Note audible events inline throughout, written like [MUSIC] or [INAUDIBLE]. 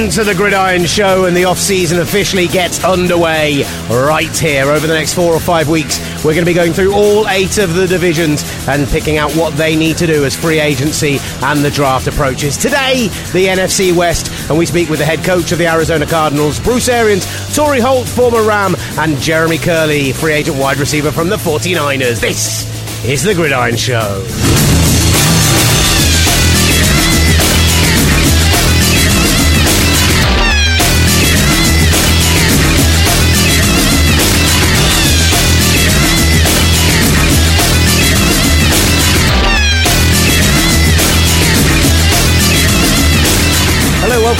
To the Gridiron Show, and the off season officially gets underway right here. Over the next four or five weeks, we're going to be going through all eight of the divisions and picking out what they need to do as free agency and the draft approaches. Today, the NFC West, and we speak with the head coach of the Arizona Cardinals, Bruce Arians, Torry Holt, former Ram, and Jeremy Kerley, free agent wide receiver from the 49ers. This is the Gridiron Show.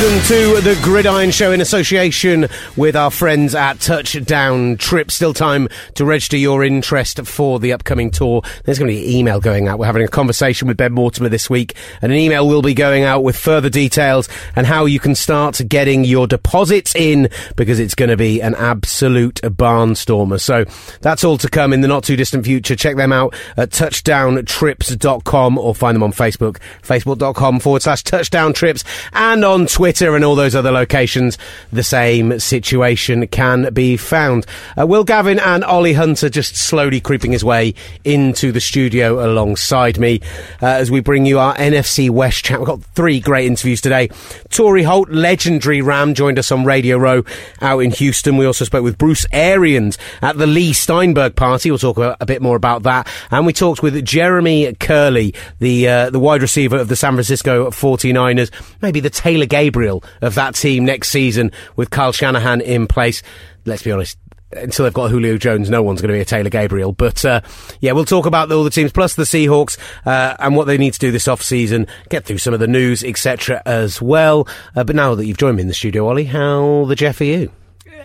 Welcome to the Gridiron Show in association with our friends at Touchdown Trip. Still time to register your interest for the upcoming tour. There's going to be an email going out. We're having a conversation with Ben Mortimer this week, and an email will be going out with further details and how you can start getting your deposits in because it's going to be an absolute barnstormer. So that's all to come in the not too distant future. Check them out at touchdowntrips.com or find them on Facebook, facebook.com forward slash touchdown trips, and on Twitter and all those other locations, the same situation can be found. Uh, Will Gavin and Ollie Hunter just slowly creeping his way into the studio alongside me uh, as we bring you our NFC West chat. We've got three great interviews today. Torry Holt, legendary Ram, joined us on Radio Row out in Houston. We also spoke with Bruce Arians at the Leigh Steinberg party. We'll talk a bit more about that. And we talked with Jeremy Kerley, the uh, the wide receiver of the San Francisco 49ers, maybe the Taylor Gabriel of that team next season with Kyle Shanahan in place. Let's be honest, until they've got Julio Jones, no one's going to be a Taylor Gabriel. But uh, yeah, we'll talk about all the teams plus the Seahawks uh, and what they need to do this off season. Get through some of the news, etc. as well. Uh, but now that you've joined me in the studio, Ollie, how the Jeff are you?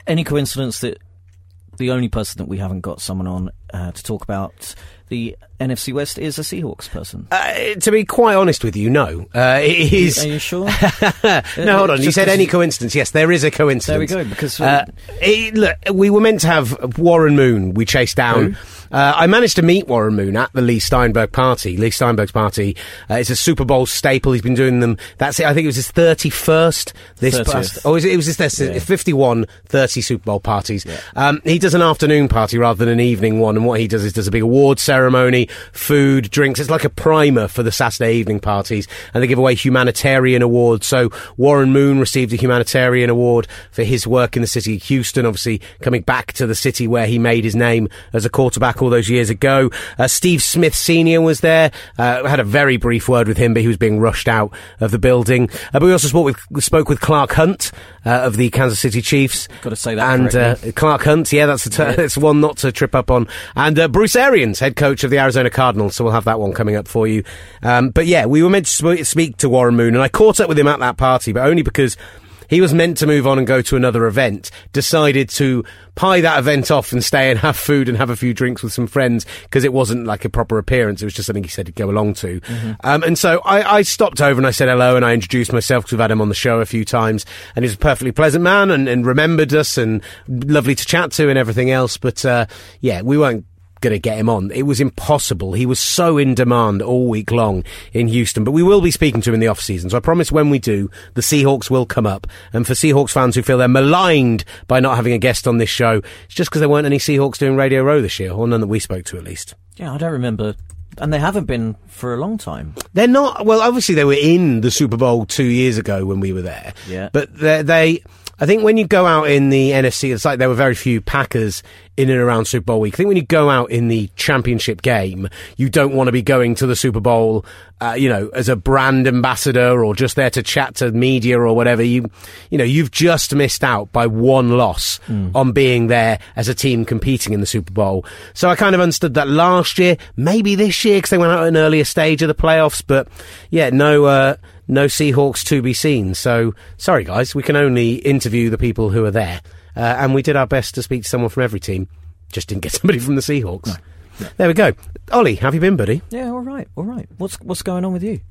Any coincidence that the only person that we haven't got someone on uh, to talk about the NFC West is a Seahawks person. Uh, to be quite honest with you, no. Uh, it is. Are you sure? [LAUGHS] no, hold on. You said any coincidence. Yes, there is a coincidence. There we go, because, uh, uh, it- look, we were meant to have Warren Moon. We chased down. Uh, I managed to meet Warren Moon at the Leigh Steinberg party. Leigh Steinberg's party. Uh, it's a Super Bowl staple. He's been doing them. That's it. I think it was his thirty-first. This 30th. past. Oh, is it, it was his thirty- Yeah. 51, 30 Super Bowl parties. Um, he does an afternoon party rather than an evening one. And what he does is does a big award ceremony, food, drinks. It's like a primer for the Saturday evening parties. And they give away humanitarian awards. So Warren Moon received a humanitarian award for his work in the city of Houston, obviously coming back to the city where he made his name as a quarterback all those years ago. Uh, Steve Smith Sr. was there. Uh, had a very brief word with him, but he was being rushed out of the building. Uh, but we also spoke with, spoke with Clark Hunt uh, of the Kansas City Chiefs. Gotta say that And uh. Clark Hunt, yeah, that's, a t- that's one not to trip up on. And uh, Bruce Arians, head coach of the Arizona Cardinals. So we'll have that one coming up for you. Um, but yeah, we were meant to sp- speak to Warren Moon, and I caught up with him at that party, but only because he was meant to move on and go to another event, decided to pie that event off and stay and have food and have a few drinks with some friends because it wasn't like a proper appearance. It was just something he said he'd go along to. Um, and so I, I stopped over and I said hello and I introduced myself because we've had him on the show a few times and he's a perfectly pleasant man and, and remembered us and lovely to chat to and everything else. But, uh, yeah, we weren't going to get him on. It was impossible. He was so in demand all week long in Houston. But we will be speaking to him in the off season. So I promise when we do, the Seahawks will come up. And for Seahawks fans who feel they're maligned by not having a guest on this show, it's just because there weren't any Seahawks doing Radio Row this year, or none that we spoke to at least. yeah, I don't remember. And they haven't been for a long time. They're not. Well, obviously they were in the Super Bowl two years ago when we were there. Yeah. But they, they I think when you go out in the NFC, it's like there were very few Packers in and around Super Bowl week. I think when you go out in the championship game, you don't want to be going to the Super Bowl, uh, you know, as a brand ambassador or just there to chat to media or whatever. You, you know, you've just missed out by one loss on being there as a team competing in the Super Bowl. So I kind of understood that last year, maybe this year because they went out at an earlier stage of the playoffs. But yeah, no. Uh, no Seahawks to be seen. So sorry, guys, we can only interview the people who are there, uh, and we did our best to speak to someone from every team. Just didn't get [LAUGHS] somebody from the Seahawks. There we go. Ollie, have you been, buddy? Yeah, all right, all right. What's what's going on with you?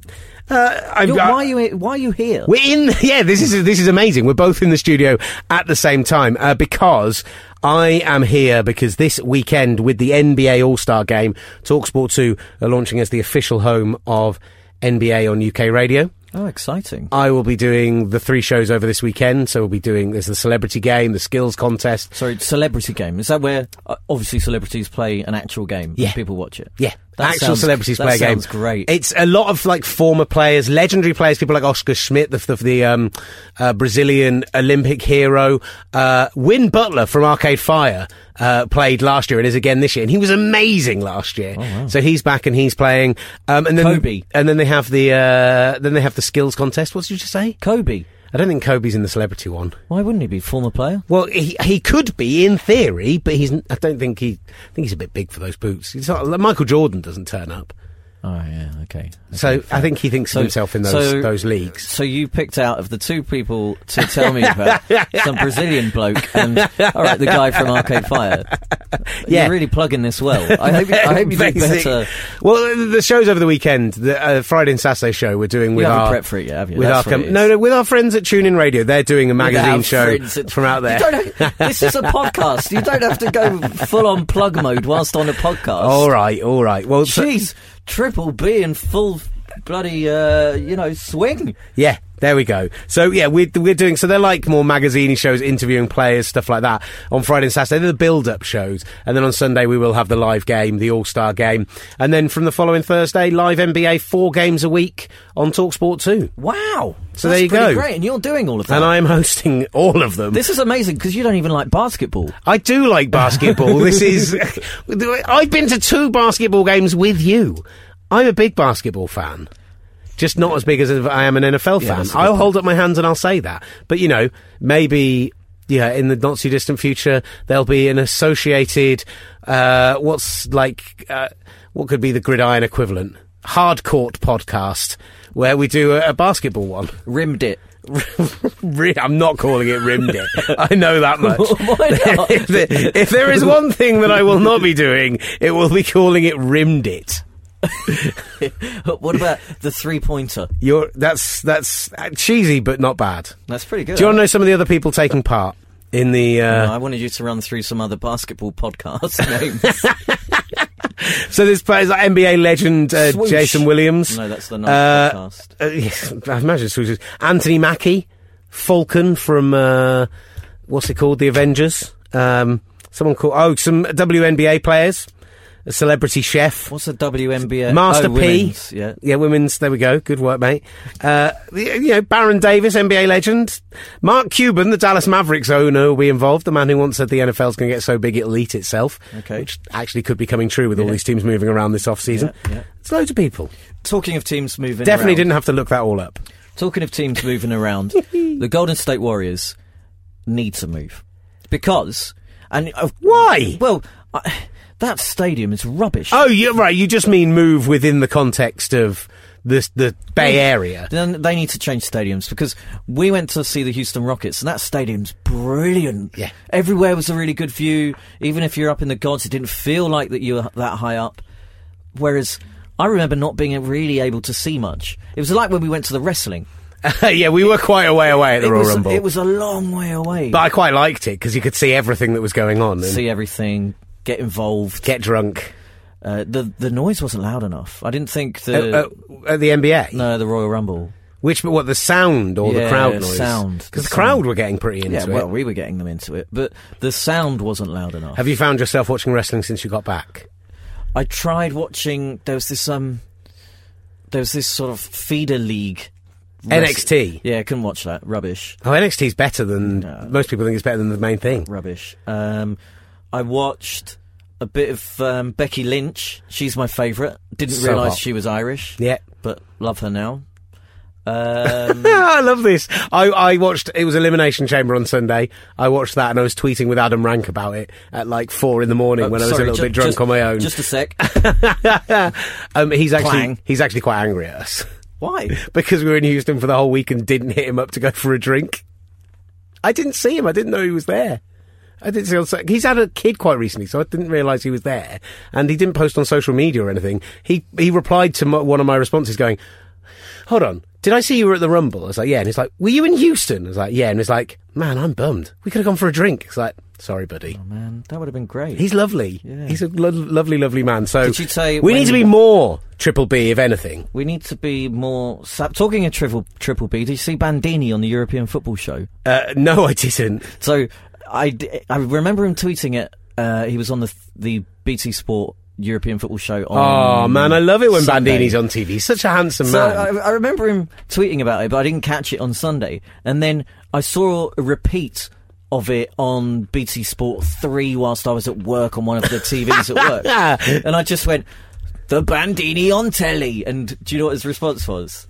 Uh, I'm, why are you Why are you here? We're in. [LAUGHS] Yeah, this is this is amazing. We're both in the studio at the same time uh, because I am here because this weekend with the NBA All Star Game, Talksport Two are launching as the official home of NBA on UK radio. Oh, exciting. I will be doing the three shows over this weekend. So we'll be doing there's the celebrity game, the skills contest. Sorry, celebrity game. Is that where uh, obviously celebrities play an actual game? Yeah. and people watch it. Yeah, That actual sounds- celebrities play a game. sounds great. It's a lot of like former players, legendary players, people like Oscar Schmidt, the the, the um, uh, Brazilian Olympic hero, uh, Win Butler from Arcade Fire. Uh, played last year and is again this year, and he was amazing last year. So he's back and he's playing. Um, and then Oh, Kobe. and then they have the uh, then they have the skills contest. What did you just say? Kobe. I don't think Kobe's in the celebrity one. Why wouldn't he be former player? Well, he he could be in theory, but he's. I don't think he. I think he's a bit big for those boots. Not, Michael Jordan doesn't turn up, Oh yeah, okay. so I think he thinks So- of himself in those so- those leagues. So you picked out of the two people to tell me about [LAUGHS] some Brazilian bloke and all right, the guy from Arcade Fire. Yeah. You're really plugging this well. I hope you, I hope you do [LAUGHS] better. Well, the shows over the weekend, the uh, Friday and Saturday show, we're doing with our prepped for it yet, have you? with That's our com- no no with our friends at TuneIn Radio. They're doing a magazine show at- from out there. Have- this is a [LAUGHS] podcast. You don't have to go full on plug mode whilst on a podcast. all right, all right. Well, so- Jeez, triple B in full bloody uh, you know swing. Yeah, there we go. So yeah, we're we're doing so they're like more magazine shows, interviewing players, stuff like that. On Friday and Saturday, they're the build-up shows, and then on Sunday we will have the live game, the All-Star game, and then from the following Thursday, live NBA, four games a week on Talksport two, Wow. So there you pretty go. Great, and you're doing all of that. and I am hosting all of them. This is amazing because you don't even like basketball. I do like basketball. this is. [LAUGHS] I've been to two basketball games with you. I'm a big basketball fan. Just not as big as if I am an NFL Yeah, fan. that's a good I'll hold up my hands and I'll say that. But, you know, maybe, yeah, in the not too distant future, there'll be an associated, uh, what's like, uh, what could be the gridiron equivalent? Hard court podcast where we do a, a basketball one. Rimmed it. [LAUGHS] I'm not calling it rimmed it. I know that [LAUGHS] much. [LAUGHS] If, there, if there is one thing that I will not be doing, it will be calling it rimmed it. [LAUGHS] what about the three pointer? You're that's that's cheesy but not bad. That's pretty good. Do you want to know some of the other people taking part in the? No, Uh, I wanted you to run through some other basketball podcast [LAUGHS] names. [LAUGHS] so there's players like NBA legend uh, Jason Williams. no, that's the ninth Uh, podcast. Uh, yes, I imagine Swoosh. Anthony Mackie, Falcon from uh, what's it called? The Avengers. Um, someone called oh some WNBA players. A celebrity chef. What's the WNBA? Master oh, P. women's, Yeah. Yeah, women's. There we go. Good work, mate. Uh, you know, Baron Davis, NBA legend. Mark Cuban, the Dallas Mavericks owner, will be involved. The man who once said the NFL's going to get so big it'll eat itself. Okay. Which actually could be coming true with all these teams moving around this off season. Yeah, yeah. It's loads of people. Talking of teams moving Definitely around, didn't have to look that all up. Talking of teams [LAUGHS] moving around, the Golden State Warriors need to move because and uh, Why? Well, I, that stadium is rubbish. Oh, you're right. You just mean move within the context of the the Bay Area. Then they need to change stadiums because we went to see the Houston Rockets and that stadium's brilliant. Yeah. Everywhere was a really good view. Even if you're up in the gods, it didn't feel like that you were that high up. Whereas I remember not being really able to see much. It was like when we went to the wrestling. [LAUGHS] yeah, we were quite a way away at the Royal was, Rumble. it was a long way away. but I quite liked it because you could see everything that was going on and see everything, get involved. get drunk. Uh, the the noise wasn't loud enough. I didn't think the uh, at the NBA. no the Royal Rumble. Which, but what the sound or the crowd noise? sound. because The the, crowd sound. were getting pretty into Yeah, it. well, we were getting them into it, but the sound wasn't loud enough. Have you found yourself watching wrestling since you got back? I tried watching. There was this um, there was this sort of feeder league. NXT. Yeah, I couldn't watch that. Rubbish, Oh, NXT's better than No. most people think it's better than the main thing. rubbish. Um, I watched a bit of um, Becky Lynch. She's my favourite. Didn't So realise hot. she was Irish, Yeah. but love her now. [LAUGHS] Um, I love this. I, I watched, it was Elimination Chamber on Sunday. I watched that and I was tweeting with Adam Rank about it at like four in the morning when I was a little ju- bit drunk just- on my own. Just a sec. [LAUGHS] um, he's actually, Clang. he's actually quite angry at us Why? [LAUGHS] because we were in Houston for the whole week and didn't hit him up to go for a drink. I didn't see him. I didn't know he was there. I didn't see. On, he's had a kid quite recently, so I didn't realise he was there. And he didn't post on social media or anything. He he replied to my, one of my responses, going, "Hold on, did I see you were at the Rumble?" I was like, "Yeah." And he's like, "Were you in Houston?" I was like, "Yeah." And he's like, "Man, I'm bummed. We could have gone for a drink." It's like, Sorry, buddy. Oh, man, that would have been great. He's lovely. Yeah. He's a lo- lovely, lovely man. So Did you say we when need to be more Triple B, if anything. we need to be more. sa- Talking of triple triple B, did you see Bandini on the European Football Show? Uh, no, I didn't. So I, I remember him tweeting it. Uh, he was on the the BT Sport European Football Show. On Oh man, I love it when Sunday. Bandini's on TV. He's such a handsome So man. I, I remember him tweeting about it, but I didn't catch it on Sunday. And then I saw a repeat of it on BT Sport 3 whilst I was at work on one of the TVs at work. [LAUGHS] And I just went, the Bandini on telly. And do you know what his response was?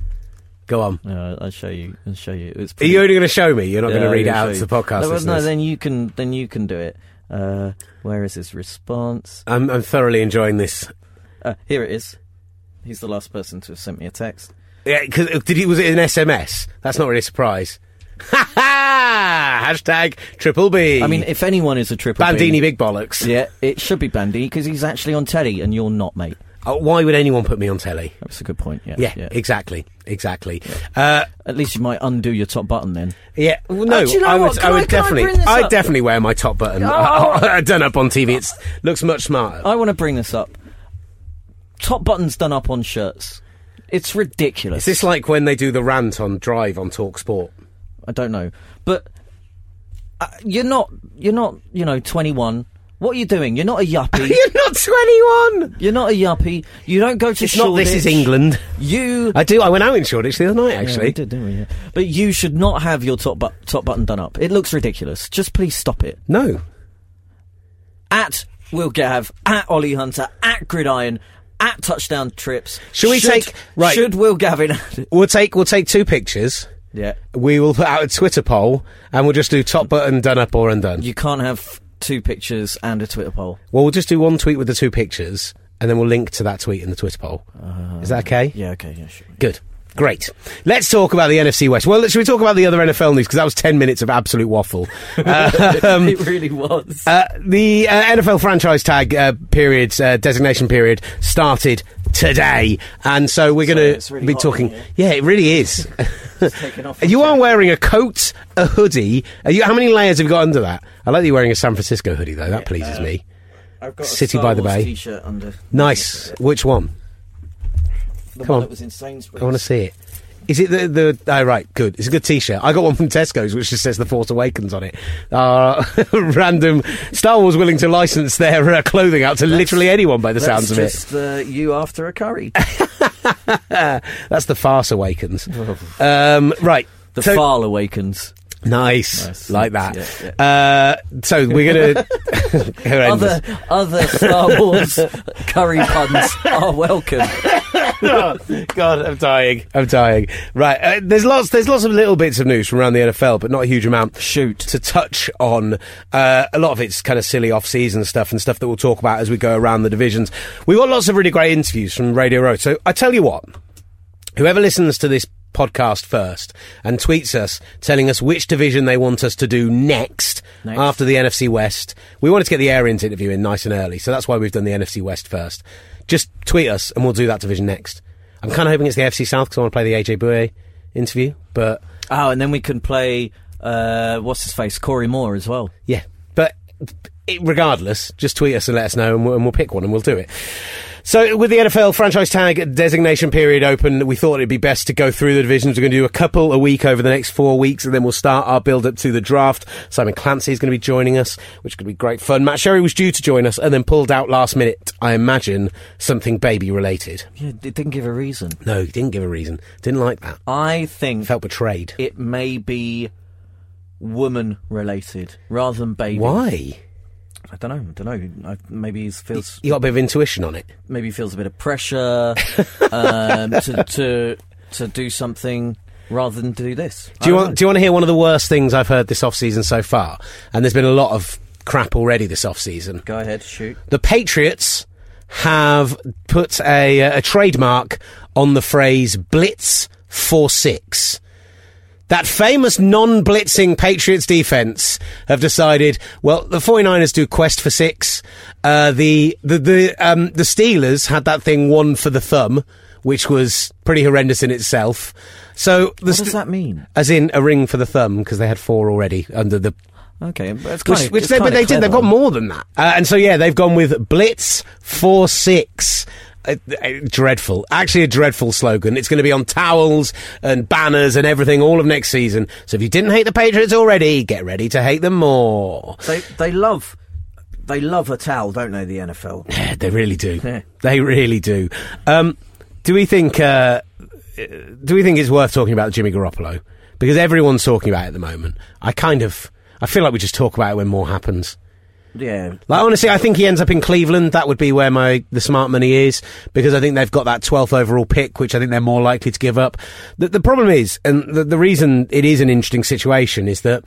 Go on. Uh, I'll show you. I'll show you. It was Are you only going to show me? You're not going to read it out to the podcast No, no, then you can. Then you can do it. Uh, where is his response? I'm, I'm thoroughly enjoying this. Uh, here it is. He's the last person to have sent me a text. Yeah, because did he? Was it an SMS? That's not really a surprise. Ha ha! Hashtag Triple B. I mean, if anyone is a triple Bandini B, big bollocks. yeah, it should be Bandini because he's actually on telly and you're not, mate. Uh, why would anyone put me on telly? That's a good point. Yeah, Yeah, exactly, exactly. Uh, At least you might undo your top button then. yeah, well, no, do you know I would, what? I I- would I definitely, bring I'd definitely wear my top button Oh. [LAUGHS] done up on TV. It looks much smarter. I want to bring this up. Top buttons done up on shirts. It's ridiculous. Is this like when they do the rant on Drive on Talk Sport? I don't know, but uh, you're not. You're not. You know, 21. What are you doing? You're not a yuppie. [LAUGHS] You're not 21. You're not a yuppie. You don't go to It's not. This is England. You. I do. I went out in Shoreditch the other night. Yeah, Actually, we did, didn't we? Yeah. But you should not have your top, bu- top button done up. It looks ridiculous. Just please stop it. no. At Will Gav, at Ollie Hunter, at Gridiron, at Touchdown Trips. Should we take- right. Should Will Gavin? [LAUGHS] We'll take. We'll take two pictures. yeah. We will put out a Twitter poll, and we'll just do top button done up or undone. You can't have two pictures and a Twitter poll. Well, we'll just do one tweet with the two pictures, and then we'll link to that tweet in the Twitter poll. Is that okay? Yeah. Okay. Yeah. Sure. Good. Great. Let's talk about the NFC West. Well, should we talk about the other NFL news? Because that was 10 minutes of absolute waffle. [LAUGHS] it [LAUGHS] really was. Uh, the uh, NFL franchise tag uh, period, uh, designation period, started today. And so we're going to really be talking. Yeah, it really is. [LAUGHS] off [LAUGHS] you are wearing a coat, a hoodie. Are you, how many layers have you got under that? I like that you're wearing a San Francisco hoodie, though. That pleases uh, me. I've got a City by the Bay. T-shirt under. Nice. Which one? The Come one on. that was in Sainsbury's. I want to see it. Is it the the? Oh, right, good. It's a good T-shirt. I got one from Tesco's which just says "The Force Awakens" on it. Uh, [LAUGHS] random Star Wars willing to license their uh, clothing out to literally anyone by the That's sounds of it. just uh, you after a curry. [LAUGHS] That's the Farce Awakens. um, right. The so- awakens. Nice, Nice. like that. Yeah, Uh, so we're gonna [LAUGHS] horrendous. Other other Star Wars curry puns are welcome. [LAUGHS] God, I'm dying. I'm dying. Right, uh, there's lots. There's lots of little bits of news from around the NFL, but not a huge amount. Shoot. to touch on. Uh, a lot of it's kind of silly off-season stuff and stuff that we'll talk about as we go around the divisions. We've got lots of really great interviews from Radio Row. So I tell you what, whoever listens to this podcast first and tweets us telling us which division they want us to do next, Next. after the NFC West. We wanted to get the Arians interview in nice and early, so that's why we've done the NFC West first. Just tweet us and we'll do that division next. I'm kind of hoping it's the AFC South because I want to play the AJ Bouye interview, but Oh, and then we can play uh, what's his face, Corey Moore as well. Yeah, but it, regardless, just tweet us and let us know, and we'll, and we'll pick one and we'll do it. So, with the NFL franchise tag designation period open, we thought it'd be best to go through the divisions. We're going to do a couple a week over the next four weeks, and then we'll start our build up to the draft. Simon Clancy is going to be joining us, which could be great fun. Matt Sherry was due to join us and then pulled out last minute. I imagine something baby related. Yeah, it didn't give a reason. No, he didn't give a reason. Didn't like that. I think Felt betrayed. it may be woman related rather than baby. Why? I don't know. I don't know. I, maybe he feels You got a bit of intuition on it. maybe he feels a bit of pressure [LAUGHS] um, to to to do something rather than to do this. Do you want? Do you want to hear one of the worst things I've heard this off season so far? And there's been a lot of crap already this off season. Go ahead, shoot. The Patriots have put a, a trademark on the phrase "blitz for six. That famous non-blitzing Patriots defense have decided, well, the 49ers do quest for six. Uh, the, the, the, um, the Steelers had that thing one for the thumb, which was pretty horrendous in itself. So the What does that mean? as in a ring for the thumb because they had four already under the Okay, but it's Which, kind of, which they, but they did. They've got more than that. Uh, and so yeah, they've gone with Blitz four six. Uh, uh, dreadful, actually a dreadful slogan. It's going to be on towels and banners and everything all of next season. So if you didn't hate the Patriots already, get ready to hate them more. They they love they love a towel, don't they? The NFL. [LAUGHS] Yeah, they really do. Yeah. They really do. Um, do we think? Uh, do we think it's worth talking about Jimmy Garoppolo? Because everyone's talking about it at the moment. I kind of, I feel like we just talk about it when more happens. Yeah. Like honestly, I think he ends up in Cleveland. That would be where my the smart money is because I think they've got that twelfth overall pick, which I think they're more likely to give up. The, the problem is, and the, the reason it is an interesting situation is that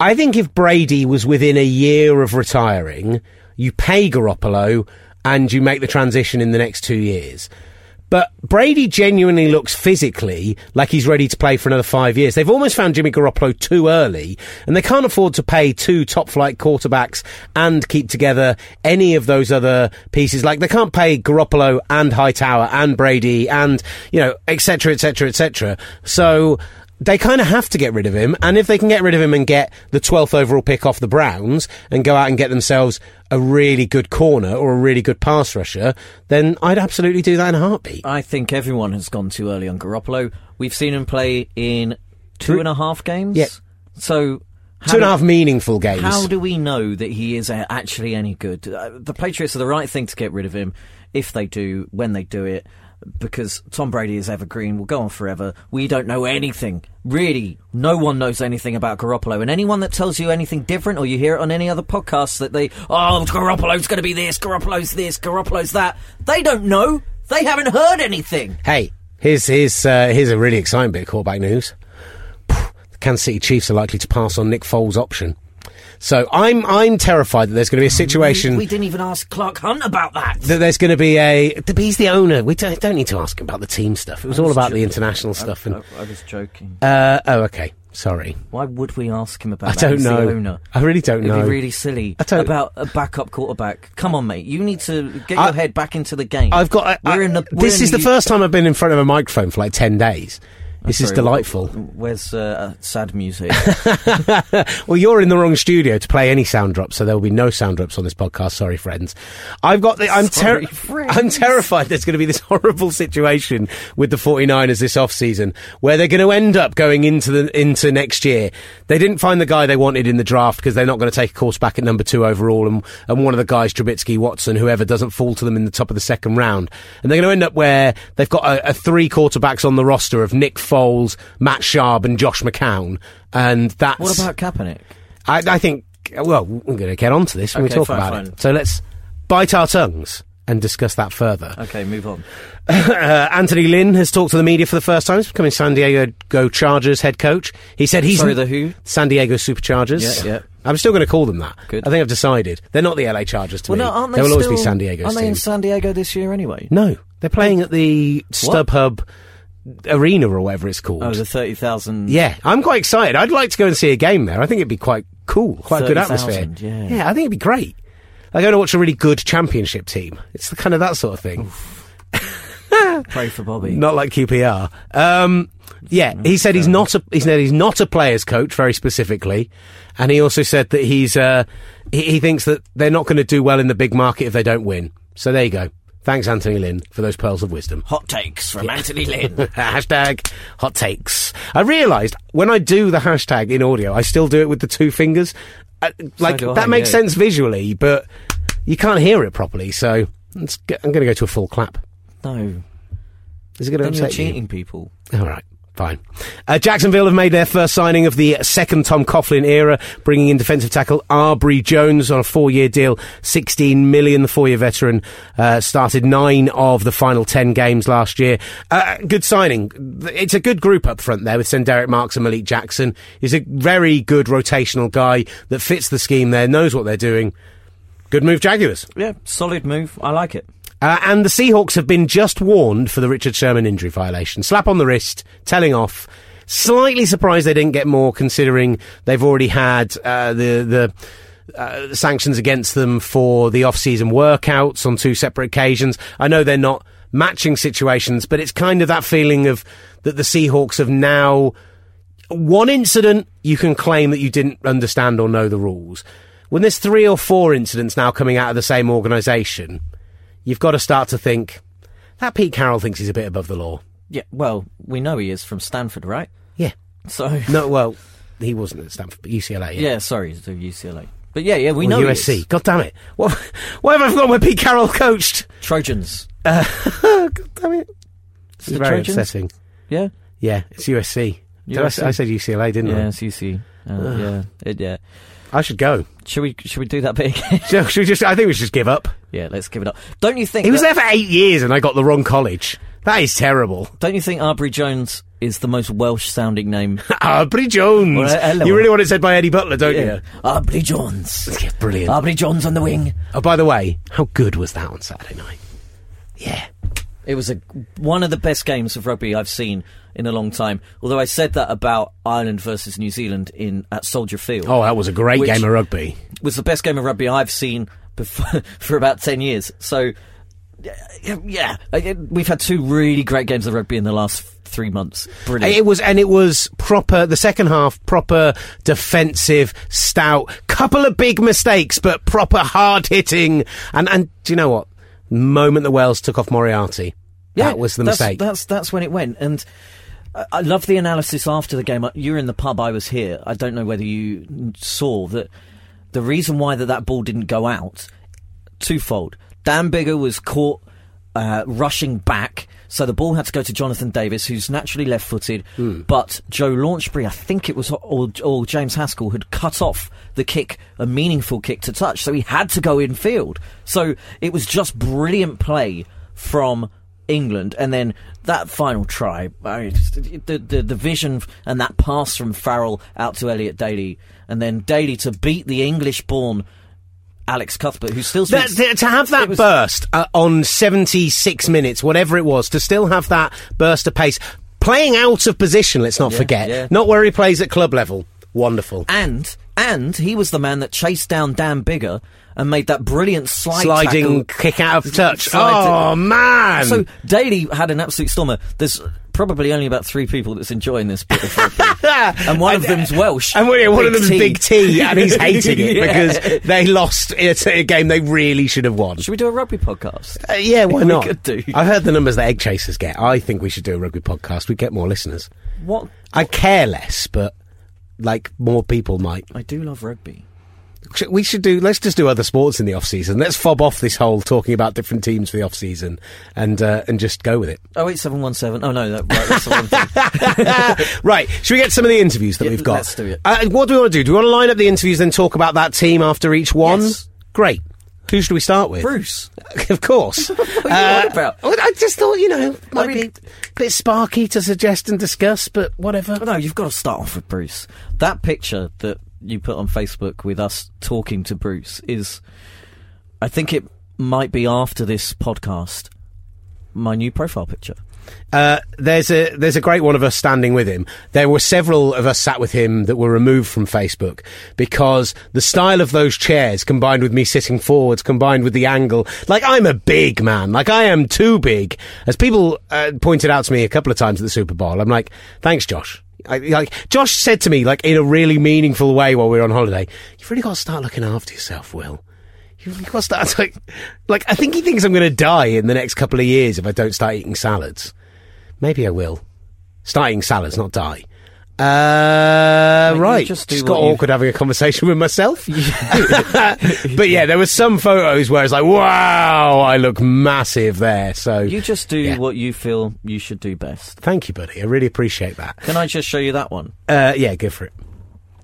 I think if Brady was within a year of retiring, you pay Garoppolo and you make the transition in the next two years. But Brady genuinely looks physically like he's ready to play for another five years. They've almost found Jimmy Garoppolo too early, and they can't afford to pay two top flight quarterbacks and keep together any of those other pieces. Like they can't pay Garoppolo and Hightower and Brady and, you know, et cetera, et cetera, et cetera. So, they kind of have to get rid of him, and if they can get rid of him and get the 12th overall pick off the Browns and go out and get themselves a really good corner or a really good pass rusher, then I'd absolutely do that in a heartbeat. I think everyone has gone too early on Garoppolo. We've seen him play in two and a half games. Yeah. So how Two and a do- meaningful games. How do we know that he is actually any good? Uh, the Patriots are the right thing to get rid of him if they do, when they do it, because Tom Brady is evergreen, will go on forever. We don't know anything. Really, no one knows anything about Garoppolo. And anyone that tells you anything different, or you hear it on any other podcast that they, oh, Garoppolo's going to be this, Garoppolo's this, Garoppolo's that, they don't know. They haven't heard anything. Hey, here's here's uh, here's a really exciting bit of quarterback news. The Kansas City Chiefs are likely to pass on Nick Foles' option. So I'm I'm terrified that there's going to be a situation We didn't even ask Clark Hunt about that. that there's going to be a. He's the owner. We don't, don't need to ask him about the team stuff. It was all was about the joking. international stuff. And I, I was joking. uh, oh, okay, sorry. Why would we ask him about I that? don't He's know. The owner. I really don't It'd know. be really silly I don't- about a backup quarterback. Come on, mate. You need to get I- your head back into the game. I've got. I, We're I- in the. we're this in is the first time I've been in front of a microphone for like ten days. This is delightful. Where's uh, sad music? [LAUGHS] Well, you're in the wrong studio to play any sound drops, so there will be no sound drops on this podcast. Sorry, friends. I've got the. I'm Sorry, [LAUGHS] ter- friends. I'm terrified. There's going to be this [LAUGHS] horrible situation with the 49ers this off season where they're going to end up going into the into next year. They didn't find the guy they wanted in the draft because they're not going to take a quarterback at number two overall, and and one of the guys, Trubisky, Watson, whoever, doesn't fall to them in the top of the second round, and they're going to end up where they've got a, a three quarterbacks on the roster of Nick Foles, Matt Schaub, and Josh McCown, and that's what about Kaepernick? I, I think, well, we're going to get onto this when we talk fine, about fine. it. So let's bite our tongues and discuss that further. Okay, move on. Uh, [LAUGHS] Anthony Lynn has talked to the media for the first time. He's becoming San Diego Go Chargers head coach. He said he's Sorry, the who? San Diego Superchargers. Yeah, yeah. [LAUGHS] I'm still going to call them that. Good. I think I've decided they're not the LA Chargers to Well, me. no, aren't they? will always be San Diego. Aren't they in San Diego this year anyway? no, they're playing at the? StubHub Arena or whatever it's called. Oh, the thirty thousand. Yeah, I'm quite excited. I'd like to go and see a game there. I think it'd be quite cool, quite a good 30,000, atmosphere. yeah. I think it'd be great. I go to watch a really good championship team. It's the kind of that sort of thing. [LAUGHS] Pray for Bobby. Not like QPR. Um, yeah, he said he's not a he said he's not a players coach very specifically, and he also said that he's uh, he, he thinks that they're not going to do well in the big market if they don't win. So there you go. Thanks, Anthony Lynn, for those pearls of wisdom. Hot takes from Anthony [LAUGHS] Lynn. hashtag hot takes. I realised when I do the hashtag in audio, I still do it with the two fingers. Uh, like I, that makes yeah. sense visually, but you can't hear it properly. So I'm going to go to a full clap. no, Is it going to you're upset you? cheating people. All right. Fine. Uh, Jacksonville have made their first signing of the second Tom Coughlin era, bringing in defensive tackle Abry Jones on a four-year deal, 16 million. The four-year veteran uh, started nine of the final ten games last year. Uh, good signing. It's a good group up front there with Derek Marks and Malik Jackson. He's a very good rotational guy that fits the scheme there, knows what they're doing. Good move, Jaguars. Yeah, solid move. I like it. Uh, and the Seahawks have been just warned for the Richard Sherman injury violation. Slap on the wrist, telling off. Slightly surprised they didn't get more, considering they've already had uh, the the uh, sanctions against them for the off-season workouts on two separate occasions. I know they're not matching situations, but it's kind of that feeling of that the Seahawks have now one incident you can claim that you didn't understand or know the rules. When there's three or four incidents now coming out of the same organisation, you've got to start to think that Pete Carroll thinks he's a bit above the law. Yeah, well, we know he is from Stanford, right? Yeah. So No, [LAUGHS] well, he wasn't at Stanford, but UCLA. yeah, sorry, he's UCLA. But yeah, yeah, we Or know he USC. is. God damn it! What? Why have I forgotten where Pete Carroll coached? Trojans. [LAUGHS] God damn it! It's very Trojans? upsetting. Yeah, Yeah, it's USC. Did I, I said UCLA, didn't I? yeah, it's UC. Uh, yeah, it, yeah. I should go. Should we? Should we do that bit again? Should [LAUGHS] should we just? I think we should just give up. yeah, let's give it up. Don't you think? He was that- there for eight years, and I got the wrong college. That is terrible. Don't you think Abry Jones is the most Welsh-sounding name? [LAUGHS] Aubrey Jones. Well, uh, hello. you really want it said by Eddie Butler, don't you? Abry Jones. Yeah, brilliant. Abry Jones on the wing. oh, by the way, how good was that on Saturday night? Yeah. It was a one of the best games of rugby I've seen in a long time. Although I said that about Ireland versus New Zealand in at Soldier Field. Oh, that was a great game of rugby. was the best game of rugby I've seen before, [LAUGHS] for about 10 years. So, yeah, yeah, we've had two really great games of rugby in the last three months. Brilliant. It was, and it was proper. The second half, proper defensive, stout. Couple of big mistakes, but proper hard hitting. And and do you know what? Moment the Wales took off Moriarty, that was the that's, mistake. That's that's when it went, and I, I love the analysis after the game. You were in the pub, I was here. I don't know whether you saw that. The reason why that that ball didn't go out, twofold. Dan Biggar was caught uh, rushing back. So the ball had to go to Jonathan Davies, who's naturally left-footed, Hmm. but Joe Launchbury, I think it was, or, or James Haskell, had cut off the kick, a meaningful kick to touch, so he had to go in field. So it was just brilliant play from England, and then that final try, I mean, the, the the vision and that pass from Farrell out to Elliot Daly, and then Daly to beat the English-born Alex Cuthbert, who still speaks. th- to have that was- burst uh, on 76 minutes, whatever it was, to still have that burst of pace, playing out of position, let's not Yeah, forget, yeah. not where he plays at club level. Wonderful. and and he was the man that chased down Dan Biggar and made that brilliant slide Sliding tackle. kick out of touch. Slide oh, man. So Daly had an absolute stormer. There's probably only about three people that's enjoying this bit of rugby. [LAUGHS] and one of them's Welsh. And one of them's T. Big T, and he's [LAUGHS] hating it Yeah. because they lost it a game they really should have won. Should we do a rugby podcast? Uh, yeah, why [LAUGHS] We not? could do. I heard the numbers that Egg Chasers get. I think we should do a rugby podcast. We'd get more listeners. What? I care less, but like more people might. I do love rugby. We should do. Let's just do other sports in the off season. Let's fob off this whole talking about different teams for the off season, and uh, and just go with it. Oh eight seven one seven. Oh no, that, right, that's the wrong thing. [LAUGHS] right. Should we get some of the interviews that Yeah, we've got? let's do it. Uh, what do we want to do? Do we want to line up the interviews and talk about that team after each one? Yes. Great. Who should we start with? Bruce. [LAUGHS] of course. [LAUGHS] What on about? I just thought, you know, might mean- be a bit sparky to suggest and discuss, but whatever. No, you've got to start off with Bruce. That picture that you put on Facebook with us talking to Bruce is, I think it might be after this podcast, my new profile picture. Uh, there's a there's a great one of us standing with him. There were several of us sat with him that were removed from Facebook because the style of those chairs, combined with me sitting forwards, combined with the angle, like I'm a big man, like I am too big. As people uh, pointed out to me a couple of times at the Super Bowl, I'm like, thanks, Josh. I, like Josh said to me, like in a really meaningful way while we were on holiday, you've really got to start looking after yourself, Will. You've really got to start [LAUGHS] like, like I think he thinks I'm going to die in the next couple of years if I don't start eating salads. Maybe I will. Start eating salads, not die. Uh, Mate, you right. just do Just got what you've- awkward having a conversation with myself. [LAUGHS] [LAUGHS] but yeah, there were some photos where it's like, wow, I look massive there. So You just do Yeah. what you feel you should do best. thank you, buddy. I really appreciate that. Can I just show you that one? Uh, yeah, go for it.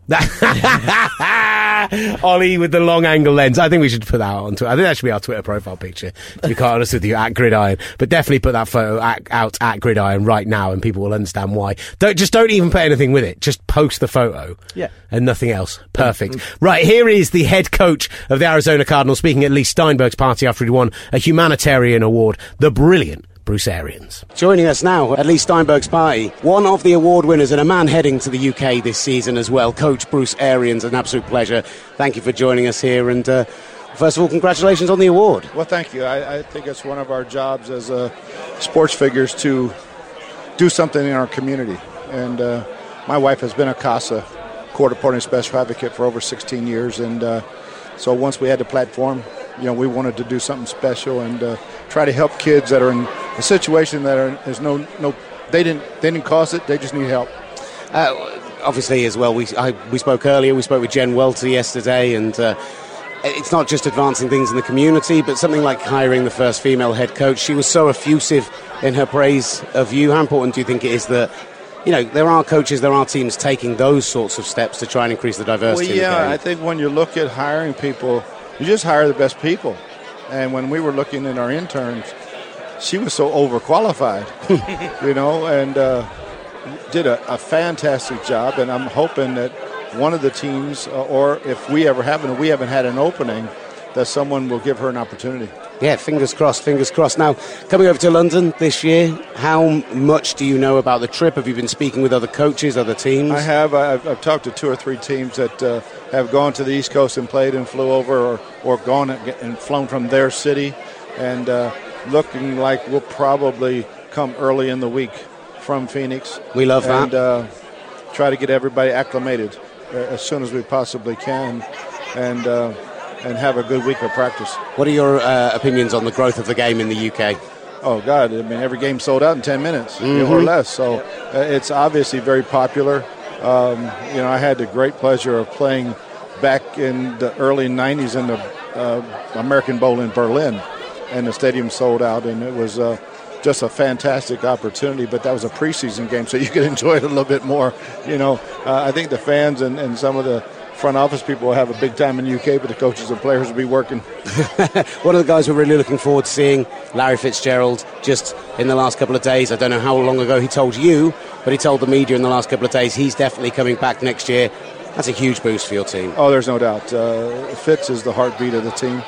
[LAUGHS] Ollie with the long angle lens. I think we should put that on Twitter. I think that should be our Twitter profile picture, to be quite honest with you, at Gridiron. But definitely put that photo at, out at Gridiron right now and people will understand why. Don't, just don't even put anything with it. Just post the photo. Yeah. And nothing else. Perfect. Right, here is the head coach of the Arizona Cardinals speaking at Leigh Steinberg's party after he won a humanitarian award. The brilliant Bruce Arians. Joining us now at Leigh Steinberg's party, one of the award winners and a man heading to the UK this season as well, Coach Bruce Arians. An absolute pleasure. Thank you for joining us here. And uh, first of all, congratulations on the award. Well, thank you. I, I think it's one of our jobs as uh, sports figures to do something in our community. And uh, my wife has been a CASA court appointed special advocate for over 16 years, and uh, so once we had the platform, you know, we wanted to do something special and uh, try to help kids that are in a situation that are, there's no no they didn't they didn't cause it, they just need help. Uh, obviously, as well, we I, we spoke earlier. We spoke with Jen Welter yesterday, and. Uh, it's not just advancing things in the community, but something like hiring the first female head coach. She was so effusive in her praise of you. How important do you think it is that you know, there are coaches, there are teams taking those sorts of steps to try and increase the diversity. Well, yeah, I think when you look at hiring people, you just hire the best people. And when we were looking at our interns, she was so overqualified, [LAUGHS] you know, and uh, did a, a, fantastic job. And I'm hoping that one of the teams, uh, or if we ever haven't, we haven't had an opening, that someone will give her an opportunity. Yeah, fingers crossed, fingers crossed. Now, coming over to London this year, how much do you know about the trip? Have you been speaking with other coaches, other teams? I have. I've, I've talked to two or three teams that uh, have gone to the East Coast and played and flew over, or, or gone and flown from their city, and uh, looking like we'll probably come early in the week from Phoenix. We love and, that. Uh, try to get everybody acclimated uh, as soon as we possibly can, and uh, and have a good week of practice. What are your uh, opinions on the growth of the game in the UK? Oh God! I mean, every game sold out in ten minutes mm-hmm. or less. So uh, it's obviously very popular. Um, you know, I had the great pleasure of playing back in the early '90s in the uh, American Bowl in Berlin, and the stadium sold out, and it was uh, just a fantastic opportunity. But that was a preseason game, so you could [LAUGHS] enjoy it a little bit more. You know, uh, I think the fans and, and some of the front office people will have a big time in the UK, but the coaches and players will be working. [LAUGHS] One of the guys we're really looking forward to seeing, Larry Fitzgerald, just in the last couple of days. I don't know how long ago he told you, but he told the media in the last couple of days he's definitely coming back next year. That's a huge boost for your team. Oh, there's no doubt. Uh, Fitz is the heartbeat of the team,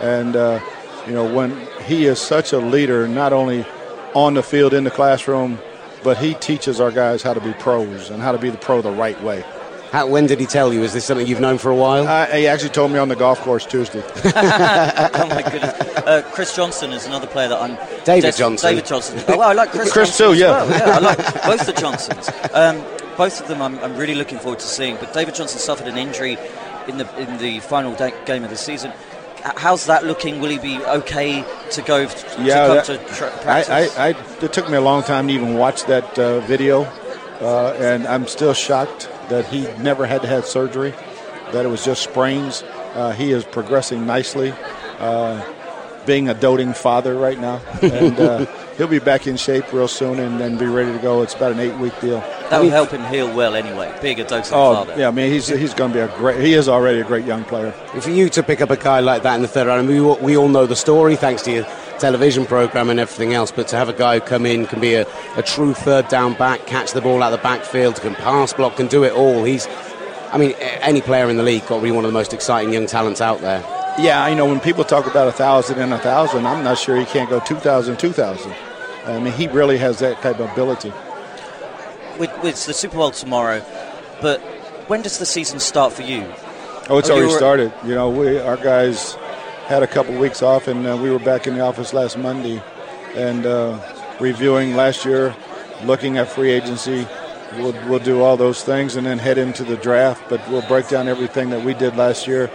and uh, you know when he is such a leader, not only on the field in the classroom, but he teaches our guys how to be pros and how to be the pro the right way. How, when did he tell you? Is this something you've known for a while? Uh, he actually told me on the golf course Tuesday. [LAUGHS] oh my goodness! Uh, Chris Johnson is another player that I'm. David Johnson. David Johnson. Oh, well, I like Chris. Chris Johnson too, yeah. Well. yeah. I like [LAUGHS] both the Johnsons. Um, both of them, I'm, I'm, really looking forward to seeing. But David Johnson suffered an injury in the in the final day, game of the season. How's that looking? Will he be okay to go to yeah, come that, to tra- practice? I, I, I, it took me a long time to even watch that uh, video, uh, and I'm still shocked that he never had to have surgery, that it was just sprains. Uh, he is progressing nicely, uh, being a doting father right now, [LAUGHS] and uh, he'll be back in shape real soon and then be ready to go. It's about an eight-week deal. That will help him heal well anyway. Being a doting oh, father. yeah, I mean he's he's going to be a great. He is already a great young player. For you to pick up a guy like that in the third round, I mean, we, we all know the story thanks to your television program and everything else. But to have a guy who come in can be a, a true third down back, catch the ball out of the backfield, can pass block, can do it all. He's, I mean, any player in the league got to be one of the most exciting young talents out there. Yeah, you know, when people talk about a thousand and a thousand, I'm not sure he can't go 2,000, 2,000. I mean, he really has that type of ability with, with the Super Bowl tomorrow, but when does the season start for you? Oh, it's oh, already started. You know, we our guys had a couple weeks off, and uh, we were back in the office last Monday, and uh, reviewing last year, looking at free agency. We'll, we'll do all those things and then head into the draft. But we'll break down everything that we did last year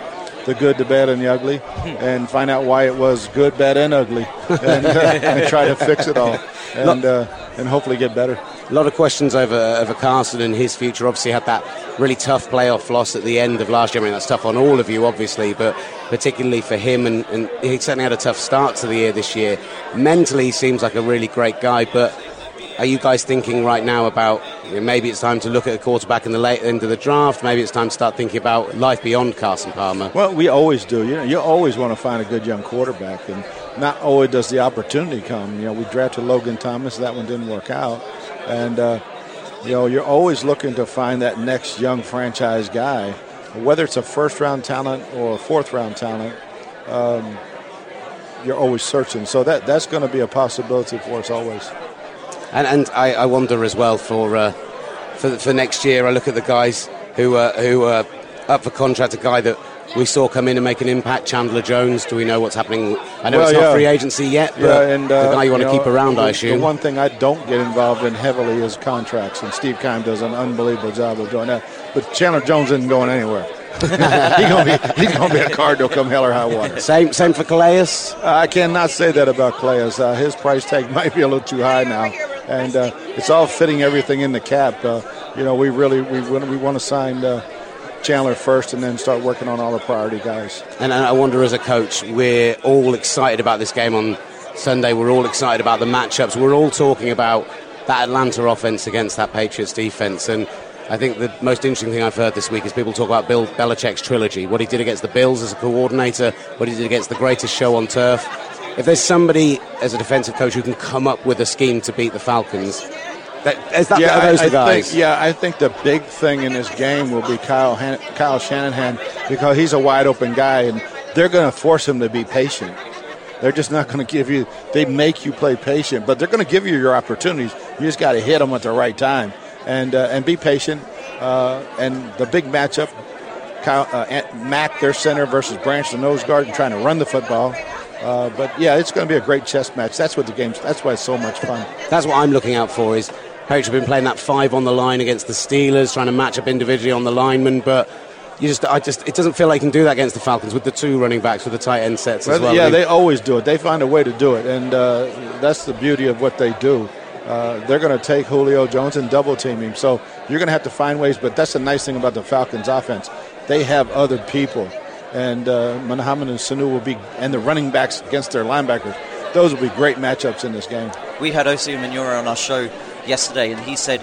the good, the bad, and the ugly, and find out why it was good, bad, and ugly, [LAUGHS] and, uh, and try to fix it all, and uh, and hopefully get better. A lot of questions over over Carson and his future. Obviously, had that really tough playoff loss at the end of last year. I mean, that's tough on all of you, obviously, but particularly for him. And, and he certainly had a tough start to the year this year. Mentally, he seems like a really great guy, but are you guys thinking right now about you know, maybe it's time to look at a quarterback in the late end of the draft? Maybe it's time to start thinking about life beyond Carson Palmer. Well, we always do. You know, you always want to find a good young quarterback, and not only does the opportunity come. You know, we drafted Logan Thomas. That one didn't work out and uh, you know you're always looking to find that next young franchise guy, whether it's a first round talent or a fourth round talent. Um, you're always searching, so that that's going to be a possibility for us always. And and I, I wonder as well for uh, for for next year. I look at the guys who uh, who are up for contract. A guy that we saw come in and make an impact. Chandler Jones, do we know what's happening? I know Well, it's not yeah. free agency yet, but Yeah, and uh, the guy you want to know, keep around, I assume. The one thing I don't get involved in heavily is contracts, and Steve Keim does an unbelievable job of doing that. But Chandler Jones isn't going anywhere. [LAUGHS] he's gonna be he's gonna be a Cardinal come hell or high water. Same, same for Calais. I cannot say that about Calais. Uh, his price tag [LAUGHS] might be a little too high now, and uh, it's all fitting everything in the cap. Uh, you know, we really we want we want to sign uh, Chandler first, and then start working on all the priority guys. And I wonder, as a coach, we're all excited about this game on Sunday. We're all excited about the matchups. We're all talking about that Atlanta offense against that Patriots defense. And I think the most interesting thing I've heard this week is people talk about Bill Belichick's trilogy what he did against the Bills as a coordinator, what he did against the greatest show on turf. If there's somebody as a defensive coach who can come up with a scheme to beat the Falcons, that, is that, yeah, I, I? Think, yeah, I think the big thing in this game will be Kyle Han- Kyle Shanahan because he's a wide open guy, and they're going to force him to be patient. They're just not going to give you. They make you play patient, but they're going to give you your opportunities. You just got to hit them at the right time and uh, and be patient. Uh, and the big matchup, Kyle, uh, Mack, their center versus Branch, the nose guard, and trying to run the football. Uh, but yeah, it's going to be a great chess match. That's what the game's. That's why it's so much fun. That's what I'm looking out for. Is Patriots have been playing that five on the line against the Steelers, trying to match up individually on the linemen, but you just, I just, it doesn't feel like you can do that against the Falcons with the two running backs with the tight end sets as Well, well. yeah, I mean, they always do it. They find a way to do it, and uh, that's the beauty of what they do. Uh, they're going to take Julio Jones and double team him. So you're going to have to find ways. But that's the nice thing about the Falcons' offense. They have other people, and uh, Muhammad and Sanu will be, and the running backs against their linebackers. Those will be great matchups in this game. We had Osi Umenyiora on our show yesterday, and he said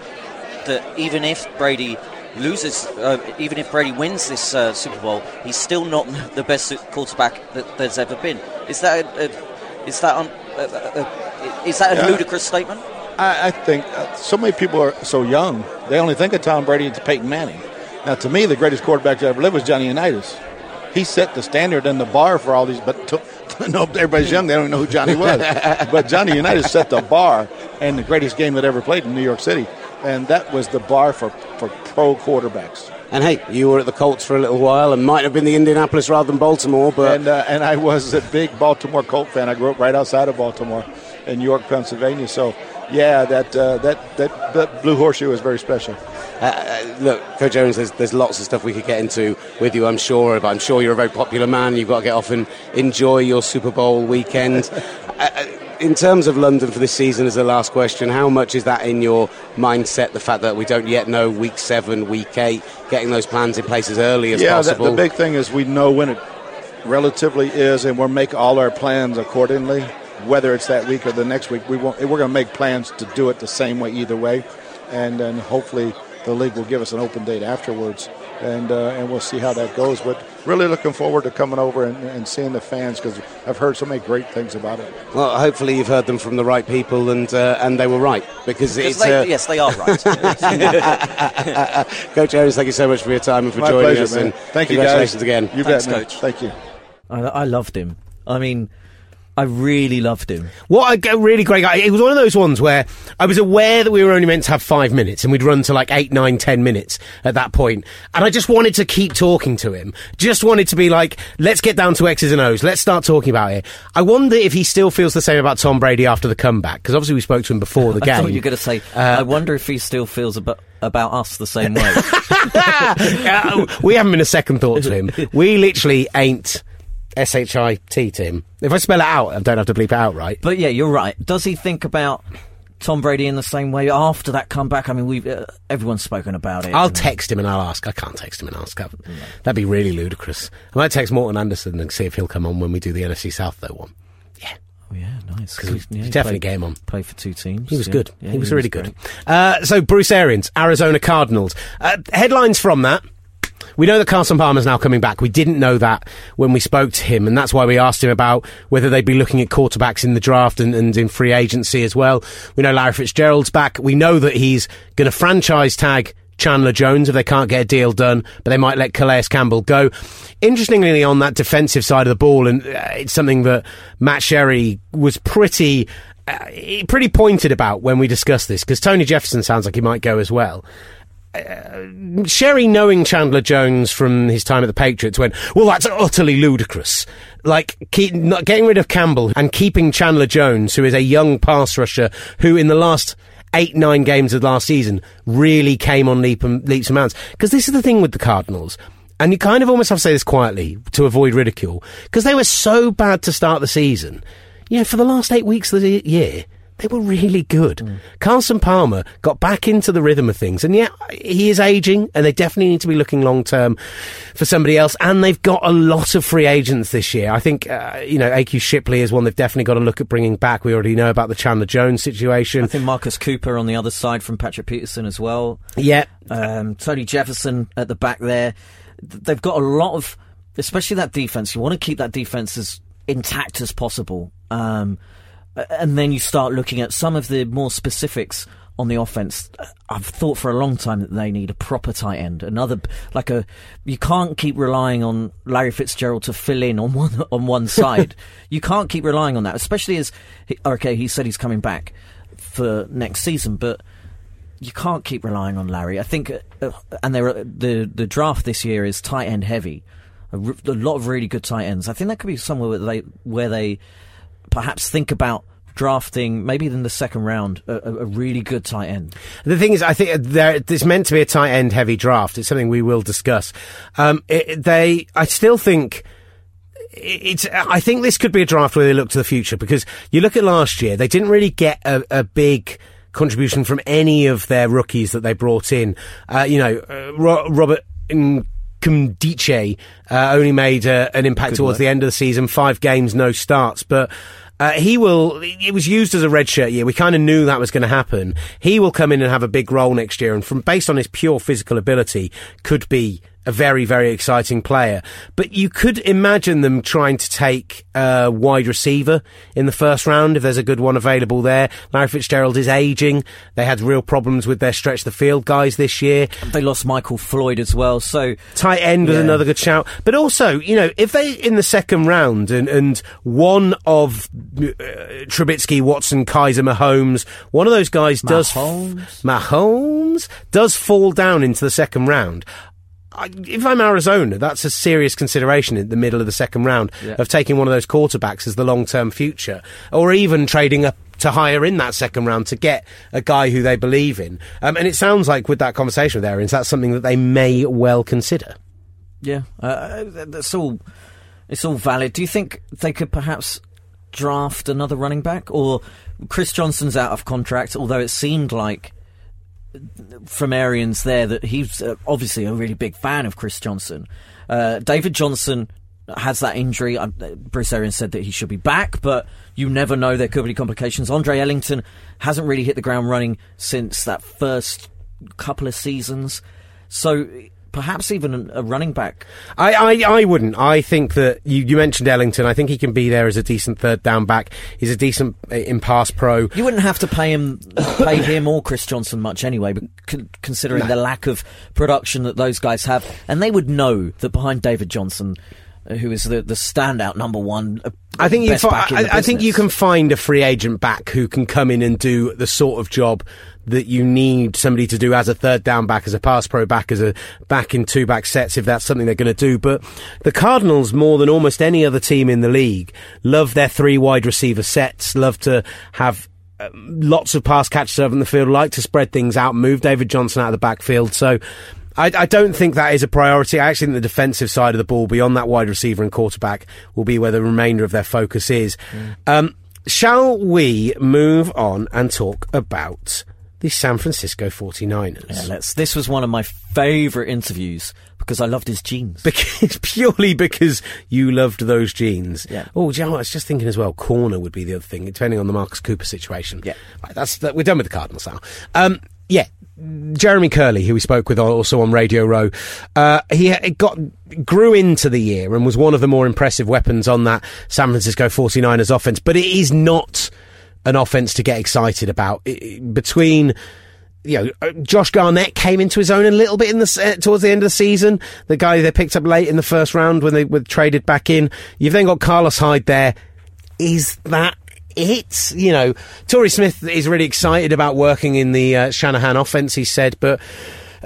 that even if Brady loses, uh, even if Brady wins this uh, Super Bowl, he's still not [LAUGHS] the best quarterback that there's ever been. Is that a, a, is that un, uh, is that a Yeah. ludicrous statement? I, I think uh, so many people are so young. They only think of Tom Brady and Peyton Manning. Now, to me, the greatest quarterback to ever live was Johnny Unitas. He set the standard and the bar for all these. But to, [LAUGHS] no, everybody's young; they don't even know who Johnny was. [LAUGHS] but Johnny Unitas set the bar and the greatest game that ever played in New York City, and that was the bar for for pro quarterbacks. and hey, you were at the Colts for a little while, and might have been the Indianapolis rather than Baltimore, but And uh, and I was a big Baltimore Colt fan. I grew up right outside of Baltimore, in York, Pennsylvania. So. Yeah, that, uh, that that that blue horseshoe was very special. Uh, uh, look, Coach Jones, there's, there's lots of stuff we could get into with you, I'm sure, but I'm sure you're a very popular man. You've got to get off and enjoy your Super Bowl weekend. [LAUGHS] uh, uh, in terms of London for this season, as the last question, how much is that in your mindset, the fact that we don't yet know week seven, week eight, getting those plans in place as early as yeah, the, possible? the big thing is we know when it relatively is, and we'll make all our plans accordingly. Whether it's that week or the next week, we won't, we're going to make plans to do it the same way either way, and then hopefully the league will give us an open date afterwards, and uh, and we'll see how that goes. But really looking forward to coming over and, and seeing the fans because I've heard so many great things about it. well, hopefully you've heard them from the right people, and uh, and they were right because Because it's. they, uh, yes, they are right. [LAUGHS] Coach Jones, thank you so much for your time and for My joining pleasure, us, man. and Thank you, guys. congratulations again. You Thanks, bet, man. Coach. Thank you. I, I loved him. I mean, I really loved him. What a really great guy. It was one of those ones where I was aware that we were only meant to have five minutes and we'd run to like eight, nine, ten minutes at that point. And I just wanted to keep talking to him. Just wanted to be like, let's get down to X's and O's. Let's start talking about it. I wonder if he still feels the same about Tom Brady after the comeback. Because obviously we spoke to him before the [LAUGHS] I game. thought you were going to say. I wonder if he still feels about about us the same way. [LAUGHS] [LAUGHS] Uh, we haven't been a second thought to him. We literally ain't S H I T to. If I spell it out, I don't have to bleep it out, right? but yeah, you're right. Does he think about Tom Brady in the same way after that comeback? I mean, we've uh, everyone's spoken about it. I'll text him and I'll ask. I can't text him and ask. That'd be really ludicrous. I might text Morten Andersen and see if he'll come on when we do the NFC South though one. Yeah. Oh, yeah, nice. 'Cause we yeah, he definitely played- game on. Played for two teams. He was yeah. good. Yeah, he was really good. Uh, so Bruce Arians, Arizona Cardinals. Uh, headlines from that. We know that Carson Palmer's now coming back. We didn't know that when we spoke to him, and that's why we asked him about whether they'd be looking at quarterbacks in the draft and, and in free agency as well. We know Larry Fitzgerald's back. We know that he's going to franchise tag Chandler Jones if they can't get a deal done, but they might let Calais Campbell go. Interestingly, on that defensive side of the ball, and uh, it's something that Matt Sherry was pretty. Uh, pretty pointed about when we discussed this because Tony Jefferson sounds like he might go as well. Uh, Sherry, knowing Chandler Jones from his time at the Patriots, went, "Well, that's utterly ludicrous." Like keep, not getting rid of Campbell and keeping Chandler Jones, who is a young pass rusher, who in the last eight, nine games of last season really came on leap and, leaps and bounds. Because this is the thing with the Cardinals. And you kind of almost have to say this quietly to avoid ridicule. Because they were so bad to start the season. You know, for the last eight weeks of the year, they were really good. Mm. Carson Palmer got back into the rhythm of things, and yeah, he is aging, and they definitely need to be looking long term for somebody else. And they've got a lot of free agents this year. I think uh, you know AQ Shipley is one they've definitely got to look at bringing back. We already know about the Chandler Jones situation. I think Marcus Cooper on the other side from Patrick Peterson as well. Yeah, um, Tony Jefferson at the back there. They've got a lot of, especially that defense. You want to keep that defense as intact as possible. Um, and then you start looking at some of the more specifics on the offense. I've thought for a long time that they need a proper tight end. Another like a you can't keep relying on Larry Fitzgerald to fill in on [LAUGHS] one on one side. you can't keep relying on that, especially as okay, he said he's coming back for next season, but you can't keep relying on Larry. I think, uh, and there the the draft this year is tight end heavy. A, a lot of really good tight ends. I think that could be somewhere where they where they perhaps think about drafting maybe in the second round a, a, really good tight end. The thing is, I think there, it's meant to be a tight end heavy draft. It's something we will discuss. Um, it, they, I still think. It's. I think this could be a draft where they look to the future because you look at last year, they didn't really get a, a big contribution from any of their rookies that they brought in. Uh, you know, uh, Ro- Robert Nkemdiche uh, only made uh, an impact Good towards the end of the season. Five games, no starts, but uh, he will. It was used as a redshirt year. We kind of knew that was going to happen. He will come in and have a big role next year, and from based on his pure physical ability, could be a very, very exciting player. But you could imagine them trying to take a wide receiver in the first round if there's a good one available there. Larry Fitzgerald is aging. They had real problems with their stretch the field guys this year. They lost Michael Floyd as well, so tight end was yeah. another good shout. But also, you know, if they in the second round and and one of uh, Trubisky, Watson, Kizer, Mahomes, one of those guys does Mahomes. Mahomes does fall down into the second round. I, if I'm Arizona, that's a serious consideration in the middle of the second round yeah. of taking one of those quarterbacks as the long term future, or even trading up to hire in that second round to get a guy who they believe in. Um, and it sounds like with that conversation with Arians, that's something that they may well consider. Yeah, uh, that's all. It's all valid. Do you think they could perhaps draft another running back, or Chris Johnson's out of contract? Although it seemed like from Arians there that he's uh, obviously a really big fan of Chris Johnson. Uh, David Johnson has that injury. Uh, Bruce Arians said that he should be back, but you never know. There could be complications. Andre Ellington hasn't really hit the ground running since that first couple of seasons. So perhaps even a running back. I, I, I wouldn't. I think that you, you mentioned Ellington. I think he can be there as a decent third down back. He's a decent uh, in pass pro. You wouldn't have to pay him pay him or Chris Johnson much anyway, but con- considering no. the lack of production that those guys have, and they would know that behind David Johnson uh, who is the, the standout number one. I think you. Fi- I, I, think you can find a free agent back who can come in and do the sort of job that you need somebody to do as a third down back, as a pass pro back, as a back in two back sets, if that's something they're going to do. But the Cardinals, more than almost any other team in the league, love their three wide receiver sets, love to have um, lots of pass catchers over in the field, like to spread things out, move David Johnson out of the backfield. So I, I, don't think that is a priority. I actually think the defensive side of the ball, beyond that wide receiver and quarterback, will be where the remainder of their focus is. Mm. Um, shall we move on and talk about the San Francisco 49ers. Yeah, let's. This was one of my favourite interviews because I loved his jeans. [LAUGHS] Because, purely because you loved those jeans. Yeah. Oh, you know I was just thinking as well, corner would be the other thing, depending on the Marcus Cooper situation. Yeah. Right, that's that, We're done with the Cardinals now. Um, yeah, Jeremy Kerley, who we spoke with also on Radio Row, uh, he got grew into the year and was one of the more impressive weapons on that San Francisco 49ers offense. But it is not an offense to get excited about. between you know, uh, Josh Garnett came into his own a little bit in the uh, towards the end of the season. The guy they picked up late in the first round when they were traded back in. You've then got Carlos Hyde there. Is that it? You know, Torrey Smith is really excited about working in the uh, Shanahan offense. He said, but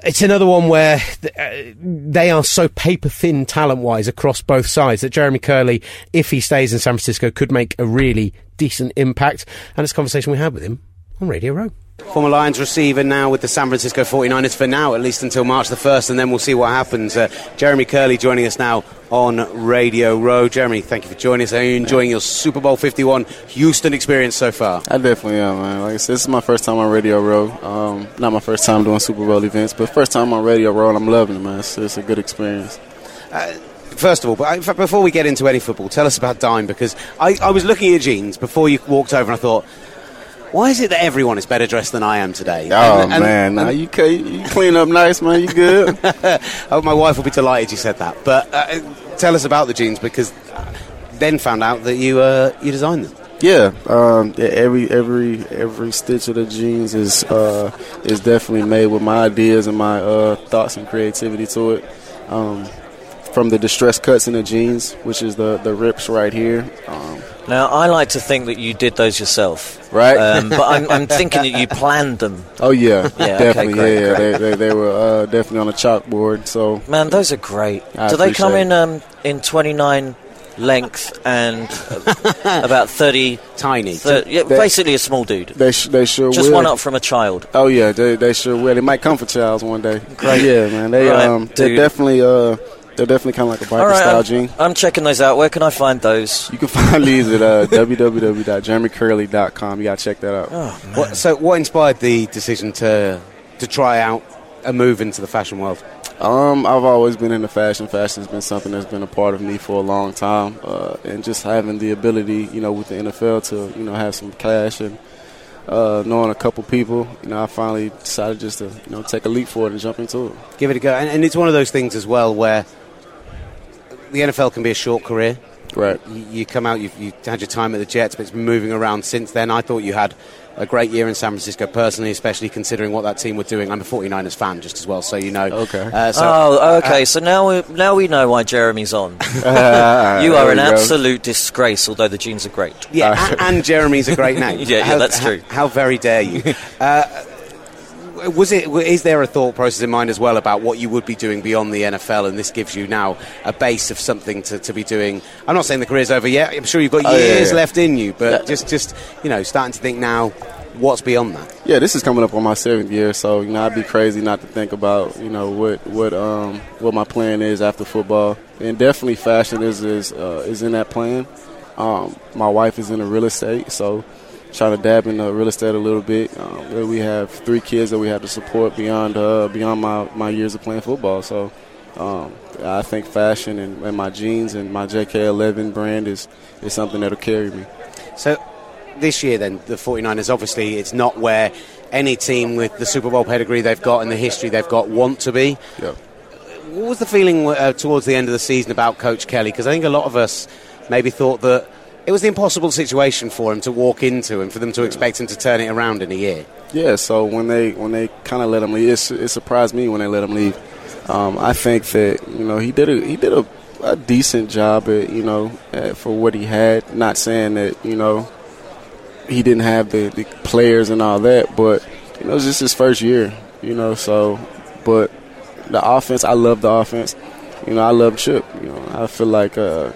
it's another one where uh, they are so paper thin talent wise across both sides that Jeremy Kerley, if he stays in San Francisco, could make a really decent impact. And it's a conversation we had with him on Radio Row. Former Lions receiver now with the San Francisco 49ers for now, at least until March the 1st, and then we'll see what happens. Uh, Jeremy Kerley joining us now on Radio Row. Jeremy, thank you for joining us. Are you enjoying your Super Bowl 51 Houston experience so far? I definitely am, man. Like I said, this is my first time on Radio Row. Um, not my first time doing Super Bowl events, but first time on Radio Row, and I'm loving it, man. It's, it's a good experience. Uh, first of all, but before we get into any football, tell us about Dime because I, I was looking at your jeans before you walked over and I thought, why is it that everyone is better dressed than I am today? Oh and, and, man, and, nah, you, you clean up nice, man. You good? [LAUGHS] oh, my wife will be delighted you said that. But uh, tell us about the jeans because then found out that you uh, you designed them. Yeah, um, every every every stitch of the jeans is uh, is definitely made with my ideas and my uh, thoughts and creativity to it. Um, from the distress cuts in the jeans, which is the the rips right here. Um, now, I like to think that you did those yourself, right? Um, but I'm, I'm, [LAUGHS] thinking that you planned them. Oh yeah, yeah definitely. Okay, great, yeah, yeah. They, they, they, were uh, definitely on a chalkboard. So man, those are great. I Do they come in um, in 29 length and [LAUGHS] about 30 tiny 30, yeah, they, basically a small dude they, sh- they sure just will. one up from a child oh yeah they, they sure will they might come for childs one day great yeah man they right, um they definitely uh they're definitely kind of like a biker right, style I'm, jean. I'm checking those out. Where can I find those? You can find these at uh, [LAUGHS] www.jeremykerley.com. You got to check that out. Oh, what, so, what inspired the decision to to try out a move into the fashion world? Um, I've always been into fashion. Fashion's been something that's been a part of me for a long time, uh, and just having the ability, you know, with the NFL to, you know, have some cash and uh, knowing a couple people, you know, I finally decided just to, you know, take a leap forward and jump into it. Give it a go, and, and it's one of those things as well where the NFL can be a short career. Right. You, you come out, you've, you had your time at the Jets, but it's been moving around since then. I thought you had a great year in San Francisco personally, especially considering what that team were doing. I'm a 49ers fan just as well, so you know. Okay. Uh, so, oh, okay. Uh, so now we, now we know why Jeremy's on. Uh, [LAUGHS] [LAUGHS] you are an absolute disgrace, although the jeans are great. Yeah, and, and Jeremy's a great [LAUGHS] name. yeah, yeah, how, that's true. How, how very dare you? Was it? Is there a thought process in mind as well about what you would be doing beyond the NFL, and this gives you now a base of something to, to be doing? I'm not saying the career's over yet. I'm sure you've got oh, years yeah, yeah. left in you, but yeah. just just you know, starting to think now. What's beyond that? Yeah, this is coming up on my seventh year, so you know I'd be crazy not to think about you know what what um what my plan is after football, and definitely fashion is is uh, is in that plan. Um, my wife is in the real estate, so trying to dab in real estate a little bit. Um, we have three kids that we have to support beyond uh, beyond my, my years of playing football. So um, I think fashion and, and, my jeans and my JK11 brand is, is something that'll carry me. So this year, then, the 49ers, obviously, it's not where any team with the Super Bowl pedigree they've got and the history they've got want to be. Yeah. What was the feeling uh, towards the end of the season about Coach Kelly? Because I think a lot of us maybe thought that it was the impossible situation for him to walk into and for them to expect him to turn it around in a year. Yeah, so when they when they kind of let him leave, it, it, surprised me when they let him leave. Um, I think that you know he did a he did a, a decent job at you know at, for what he had. Not saying that you know he didn't have the, the players and all that, but you know it was just his first year. You know, so but the offense, I love the offense. You know, I love Chip. You know, I feel like uh,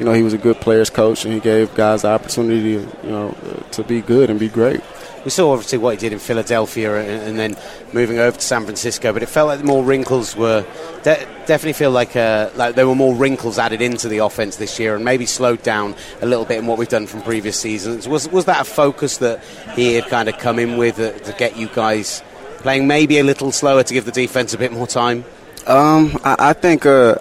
you know, he was a good players coach and he gave guys the opportunity, you know, to be good and be great. We saw obviously what he did in Philadelphia and, and then moving over to San Francisco, but it felt like more wrinkles were de- definitely feel like uh, like there were more wrinkles added into the offense this year and maybe slowed down a little bit in what we've done from previous seasons. Was was that a focus that he had kind of come in with uh, to get you guys playing maybe a little slower to give the defense a bit more time? Um, I, I think uh,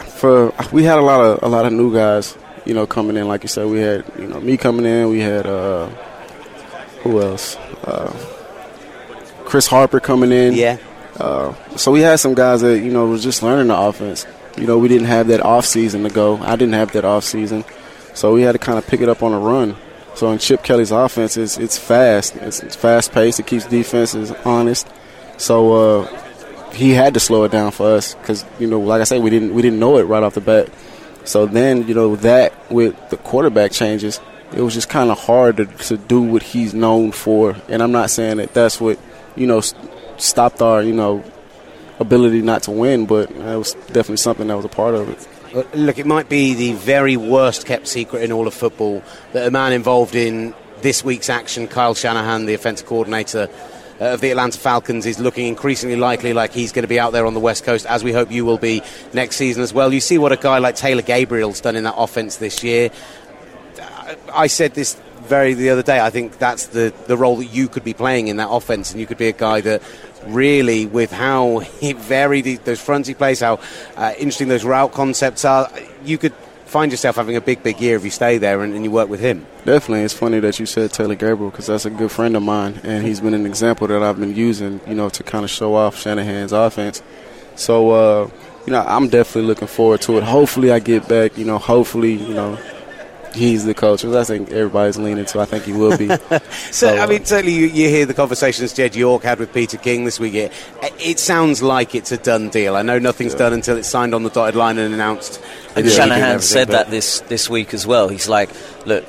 for we had a lot of a lot of new guys, you know, coming in. Like you said, we had you know me coming in. We had uh, who else? Uh, Chris Harper coming in. Yeah. Uh, so we had some guys that you know was just learning the offense. You know, we didn't have that off season to go. I didn't have that off season, so we had to kind of pick it up on a run. So in Chip Kelly's offense, it's it's fast. It's, it's fast paced. It keeps defenses honest. So uh, he had to slow it down for us because you know, like I said, we didn't we didn't know it right off the bat. So then you know that with the quarterback changes, it was just kind of hard to, to do what he's known for. And I'm not saying that that's what you know stopped our you know ability not to win, but it was definitely something that was a part of it. Look, it might be the very worst kept secret in all of football that a man involved in this week's action, Kyle Shanahan, the offensive coordinator of the Atlanta Falcons, is looking increasingly likely like he's going to be out there on the West Coast, as we hope you will be next season as well. You see what a guy like Taylor Gabriel's done in that offense this year. I said this very the other day. I think that's the, the role that you could be playing in that offense, and you could be a guy that really, with how [LAUGHS] varied those fronts he plays, how uh, interesting those route concepts are, you could find yourself having a big, big year if you stay there and, and you work with him. Definitely. It's funny that you said Taylor Gabriel because that's a good friend of mine, and he's been an example that I've been using, you know, to kind of show off Shanahan's offense. So, uh, you know, I'm definitely looking forward to it. Hopefully, I get back. You know, hopefully, you know, he's the coach, which I think everybody's leaning to. I think he will be. [LAUGHS] so, so, I mean, uh, certainly you, you, hear the conversations Jed York had with Peter King this week. It, it sounds like it's a done deal. I know nothing's yeah. done until it's signed on the dotted line and announced. And Shanahan said that this, this week as well. He's like, look,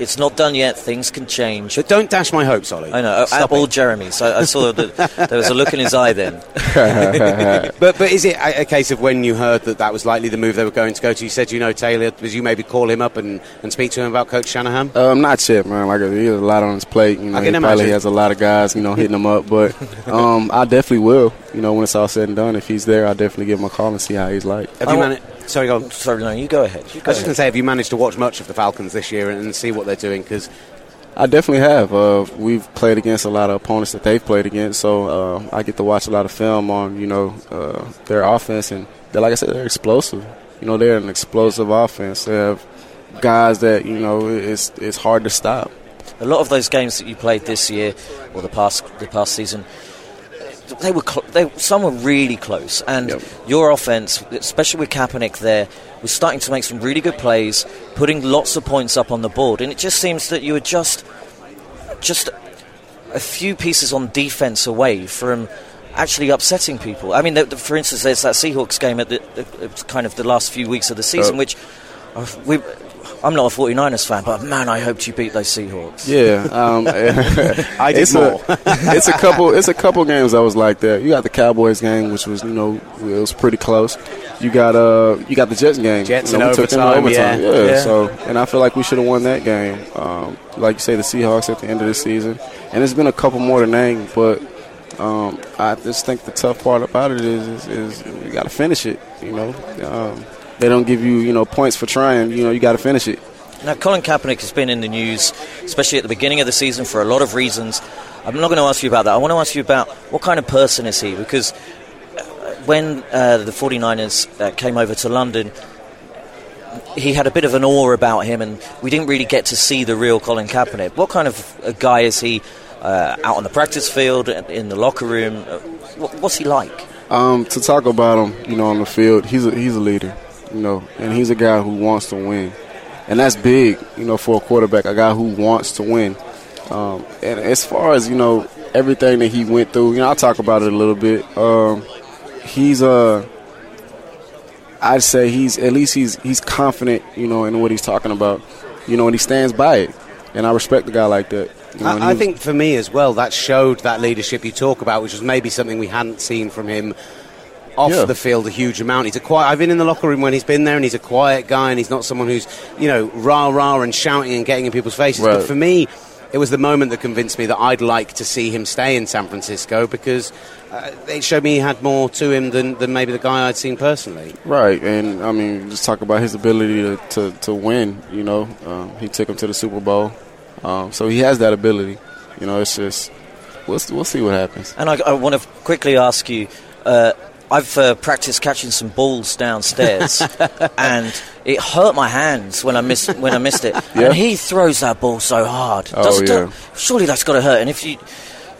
it's not done yet. Things can change. But don't dash my hopes, Olly. I know. Stop all Jeremy's. I, I saw that [LAUGHS] there was a look in his eye then. [LAUGHS] but but is it a, a, case of when you heard that that was likely the move they were going to go to? You said you know Taylor. Did you maybe call him up and, and speak to him about Coach Shanahan? Um, not yet, man. Like he has a lot on his plate. You know, he probably has a lot of guys, you know, hitting him up. But [LAUGHS] um, I definitely will. You know, when it's all said and done, if he's there, I'll definitely give him a call and see how he's like. Have you managed? Sorry, go on. Sorry, no, you go ahead. You go I was just going to say, have you managed to watch much of the Falcons this year and, and see what they're doing? Because I definitely have. Uh, we've played against a lot of opponents that they've played against, so uh, I get to watch a lot of film on you know uh, their offense, and they're like I said, they're explosive. You know, they're an explosive offense. They have guys that you know it's it's hard to stop. A lot of those games that you played this year or the past the past season, they were cl- they, some were really close, and yep. your offense, especially with Kaepernick there, was starting to make some really good plays, putting lots of points up on the board, and it just seems that you were just just a few pieces on defense away from actually upsetting people. I mean, the, the, for instance, there's that Seahawks game at the, the, kind of the last few weeks of the season, oh. which uh, we I'm not a 49ers fan, but man, I hoped you beat those Seahawks. Yeah, um, [LAUGHS] [LAUGHS] I did it's more. A, [LAUGHS] it's a couple. It's a couple games I was like that. You got the Cowboys game, which was you know it was pretty close. You got uh you got the Jets game. Jets you know, in overtime, overtime. Yeah. Yeah, yeah. So and I feel like we should have won that game. Um, like you say, the Seahawks at the end of the season, and there's been a couple more to name, but. Um, I just think the tough part about it is, is, is you got to finish it. You know, um, they don't give you you know points for trying. You know, you got to finish it. Now, Colin Kaepernick has been in the news, especially at the beginning of the season, for a lot of reasons. I'm not going to ask you about that. I want to ask you about what kind of person is he? Because uh, when uh, the 49ers uh, came over to London, he had a bit of an awe about him, and we didn't really get to see the real Colin Kaepernick. What kind of a guy is he uh, out on the practice field, in the locker room? Uh, what's he like? Um, to talk about him, you know, on the field, he's a, he's a leader, you know, and he's a guy who wants to win and that's big, you know, for a quarterback, a guy who wants to win. Um, and as far as you know, everything that he went through, you know, I'll talk about it a little bit. Um, he's uh, I'd say he's at least he's he's confident, you know, in what he's talking about, you know, and he stands by it. And I respect a guy like that. You know, I, I think for me as well, that showed that leadership you talk about, which was maybe something we hadn't seen from him off yeah. the field a huge amount. He's a quiet. I've been in the locker room when he's been there, and he's a quiet guy, and he's not someone who's you know rah rah and shouting and getting in people's faces. Right. But for me, it was the moment that convinced me that I'd like to see him stay in San Francisco because uh, it showed me he had more to him than, than maybe the guy I'd seen personally. Right, and I mean, just talk about his ability to, to, to win. You know, um, he took him to the Super Bowl, um, so he has that ability. You know, it's just we'll we'll see what happens. And I, I want to quickly ask you. Uh, I've uh, practiced catching some balls downstairs, [LAUGHS] and it hurt my hands when I missed when I missed it. Yeah. And he throws that ball so hard. Oh, Does, yeah. surely that's got to hurt. And if you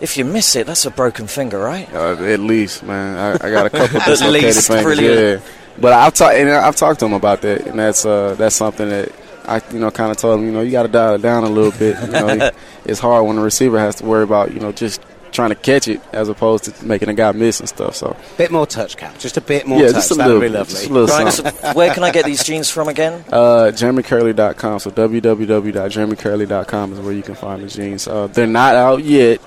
if you miss it, that's a broken finger, right? Uh, at least, man. I, I got a couple [LAUGHS] dislocated least, fingers. Brilliant. Yeah. But I've talked and I've talked to him about that, and that's uh, that's something that I you know kind of told him. You know, you got to dial it down a little bit. You know, [LAUGHS] it's hard when the receiver has to worry about you know just trying to catch it as opposed to making a guy miss and stuff. So a bit more touch, Cap. Just a bit more yeah, touch. Just a That'd little, be lovely. Just a little right, so where can I get these jeans from again? [LAUGHS] Uh, JeremyKerley.com. So www.jeremykerley.com is where you can find the jeans. Uh, they're not out yet.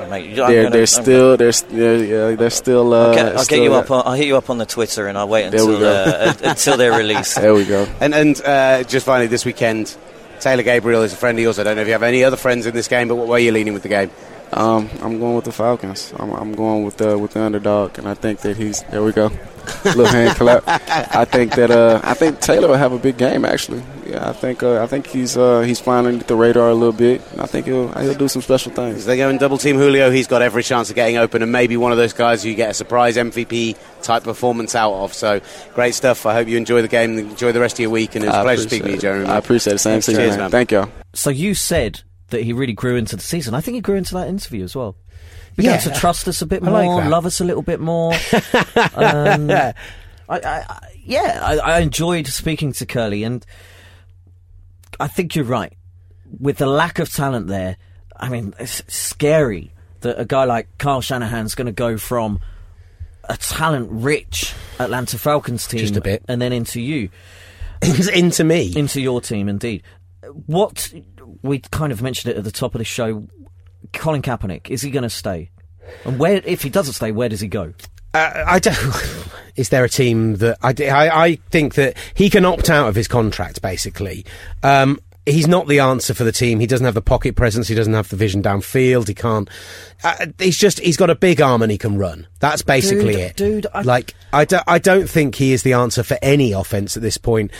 Oh, mate, they're gonna- they're still they're s- yeah yeah they're still. Uh, I'll get, I'll get still- you up. On, I'll hit you up on the Twitter, and I'll wait until uh, until they're [LAUGHS] released. There we go. And and uh, just finally this weekend, Taylor Gabriel is a friend of yours. I don't know if you have any other friends in this game, but what way are you leaning with the game? Um, I'm going with the Falcons. I'm, I'm going with the with the underdog, and I think that he's there. We go, little hand clap. I think that uh, I think Taylor will have a big game. Actually, yeah, I think uh, I think he's uh, he's flying underneath the radar a little bit. I think he'll he'll do some special As things. they go and double team Julio, he's got every chance of getting open and maybe one of those guys who you get a surprise MVP type performance out of. So great stuff. I hope you enjoy the game enjoy the rest of your week. And it's a I pleasure appreciate speaking to you. Jeremy. I appreciate it. Same to you, Cheers, man. man. Thank y'all. So you said that he really grew into the season. I think he grew into that interview as well. Began Yeah. to trust us a bit I like more, that. love us a little bit more. [LAUGHS] um, I, I, yeah, I, I enjoyed speaking to Kerley, and I think you're right. With the lack of talent there, I mean, it's scary that a guy like Kyle Shanahan's going to go from a talent-rich Atlanta Falcons team Just a bit. and then into you [LAUGHS] into me. into your team indeed. What we kind of mentioned it at the top of the show. Colin Kaepernick is he going to stay? And where, if he doesn't stay, where does he go? Uh, I don't. [LAUGHS] Is there a team that I, I? I think that he can opt out of his contract. Basically, um, he's not the answer for the team. He doesn't have the pocket presence. He doesn't have the vision downfield. He can't. Uh, he's just. He's got a big arm and he can run. That's basically Dude, it. dude, I- like I, do, I don't think he is the answer for any offense at this point.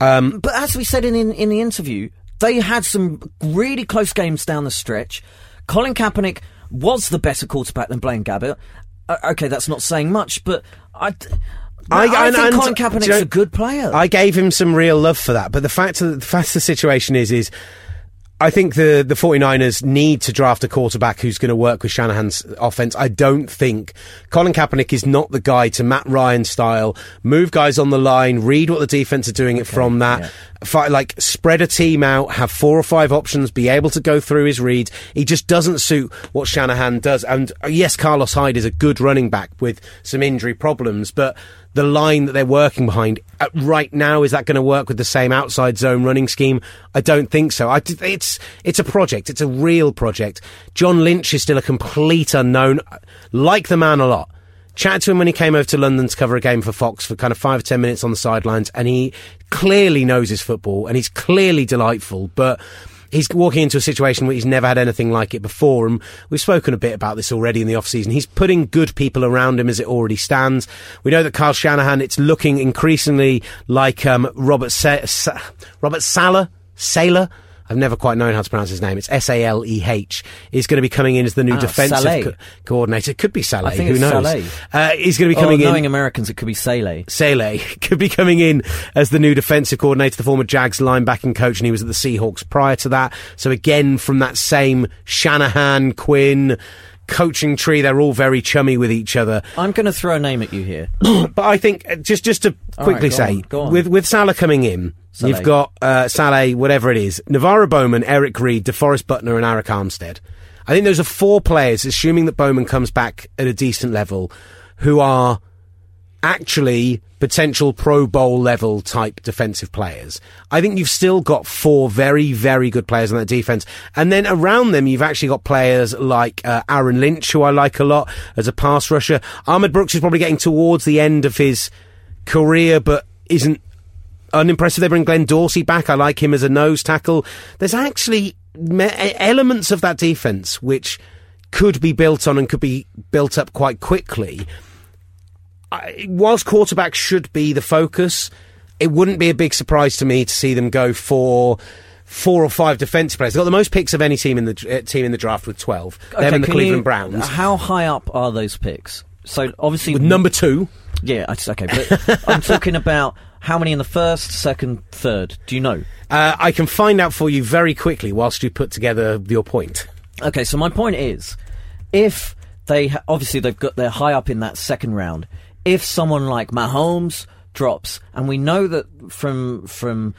Um, But as we said in, in in the interview, they had some really close games down the stretch. Colin Kaepernick was the better quarterback than Blaine Gabbert. Uh, okay, that's not saying much, but I. I, I and- think Colin do you Kaepernick's know, a good player. I gave him some real love for that. But the fact of the, the fact of the situation is, is I think the, the 49ers need to draft a quarterback who's going to work with Shanahan's offense. I don't think Colin Kaepernick is not the guy to Matt Ryan style, move guys on the line, read what the defense are doing it from that, like spread a team out, have four or five options, be able to go through his reads. He just doesn't suit what Shanahan does. And uh, yes, Carlos Hyde is a good running back with some injury problems, but the line that they're working behind uh, right now is that going to work with the same outside zone running scheme? I don't think so. I, it's it's a project. It's a real project. John Lynch is still a complete unknown. Like the man a lot. Chatted to him when he came over to London to cover a game for Fox for kind of five or ten minutes on the sidelines, and he clearly knows his football and he's clearly delightful, but. He's walking into a situation where he's never had anything like it before, and we've spoken a bit about this already in the off-season. He's putting good people around him as it already stands. We know that Kyle Shanahan, it's looking increasingly like um, Robert Sa- Sa- Robert Sala, Saylor. I've never quite known how to pronounce his name. It's S A L E H. Is going to be coming in as the new Ah, defensive Saleh. co- coordinator. Could be Saleh. I think Who knows? Saleh. Uh, he's going to be oh, coming in. knowing Americans, it could be Sele. Sele [LAUGHS] could be coming in as the new defensive coordinator, the former Jags linebacking coach, and he was at the Seahawks prior to that. So again, from that same Shanahan, Quinn coaching tree, they're all very chummy with each other. I'm going to throw a name at you here. [COUGHS] But I think uh, just just to quickly right, say, on, on. with with Salah coming in, Saleh. you've got uh, Saleh, whatever it is, NaVorro Bowman, Eric Reid, DeForest Buckner, and Arik Armstead. I think those are four players, assuming that Bowman comes back at a decent level, who are actually potential Pro Bowl level type defensive players. I think you've still got four very, very good players on that defense. And then around them, you've actually got players like uh, Aaron Lynch, who I like a lot as a pass rusher. Ahmad Brooks is probably getting towards the end of his career, but isn't unimpressive. They bring Glenn Dorsey back. I like him as a nose tackle. There's actually elements of that defense which could be built on and could be built up quite quickly. I, whilst quarterback should be the focus, it wouldn't be a big surprise to me to see them go for four or five defensive players. They've got the most picks of any team in the uh, team in the draft with twelve. them and the Cleveland you- Browns. How high up are those picks? So obviously, with number two, yeah, okay, but I'm talking about how many in the first, second, third. Do you know? uh, I can find out for you very quickly whilst you put together your point. Okay, so my point is, if they ha- obviously they've got they're high up in that second round. If someone like Mahomes drops, and we know that from from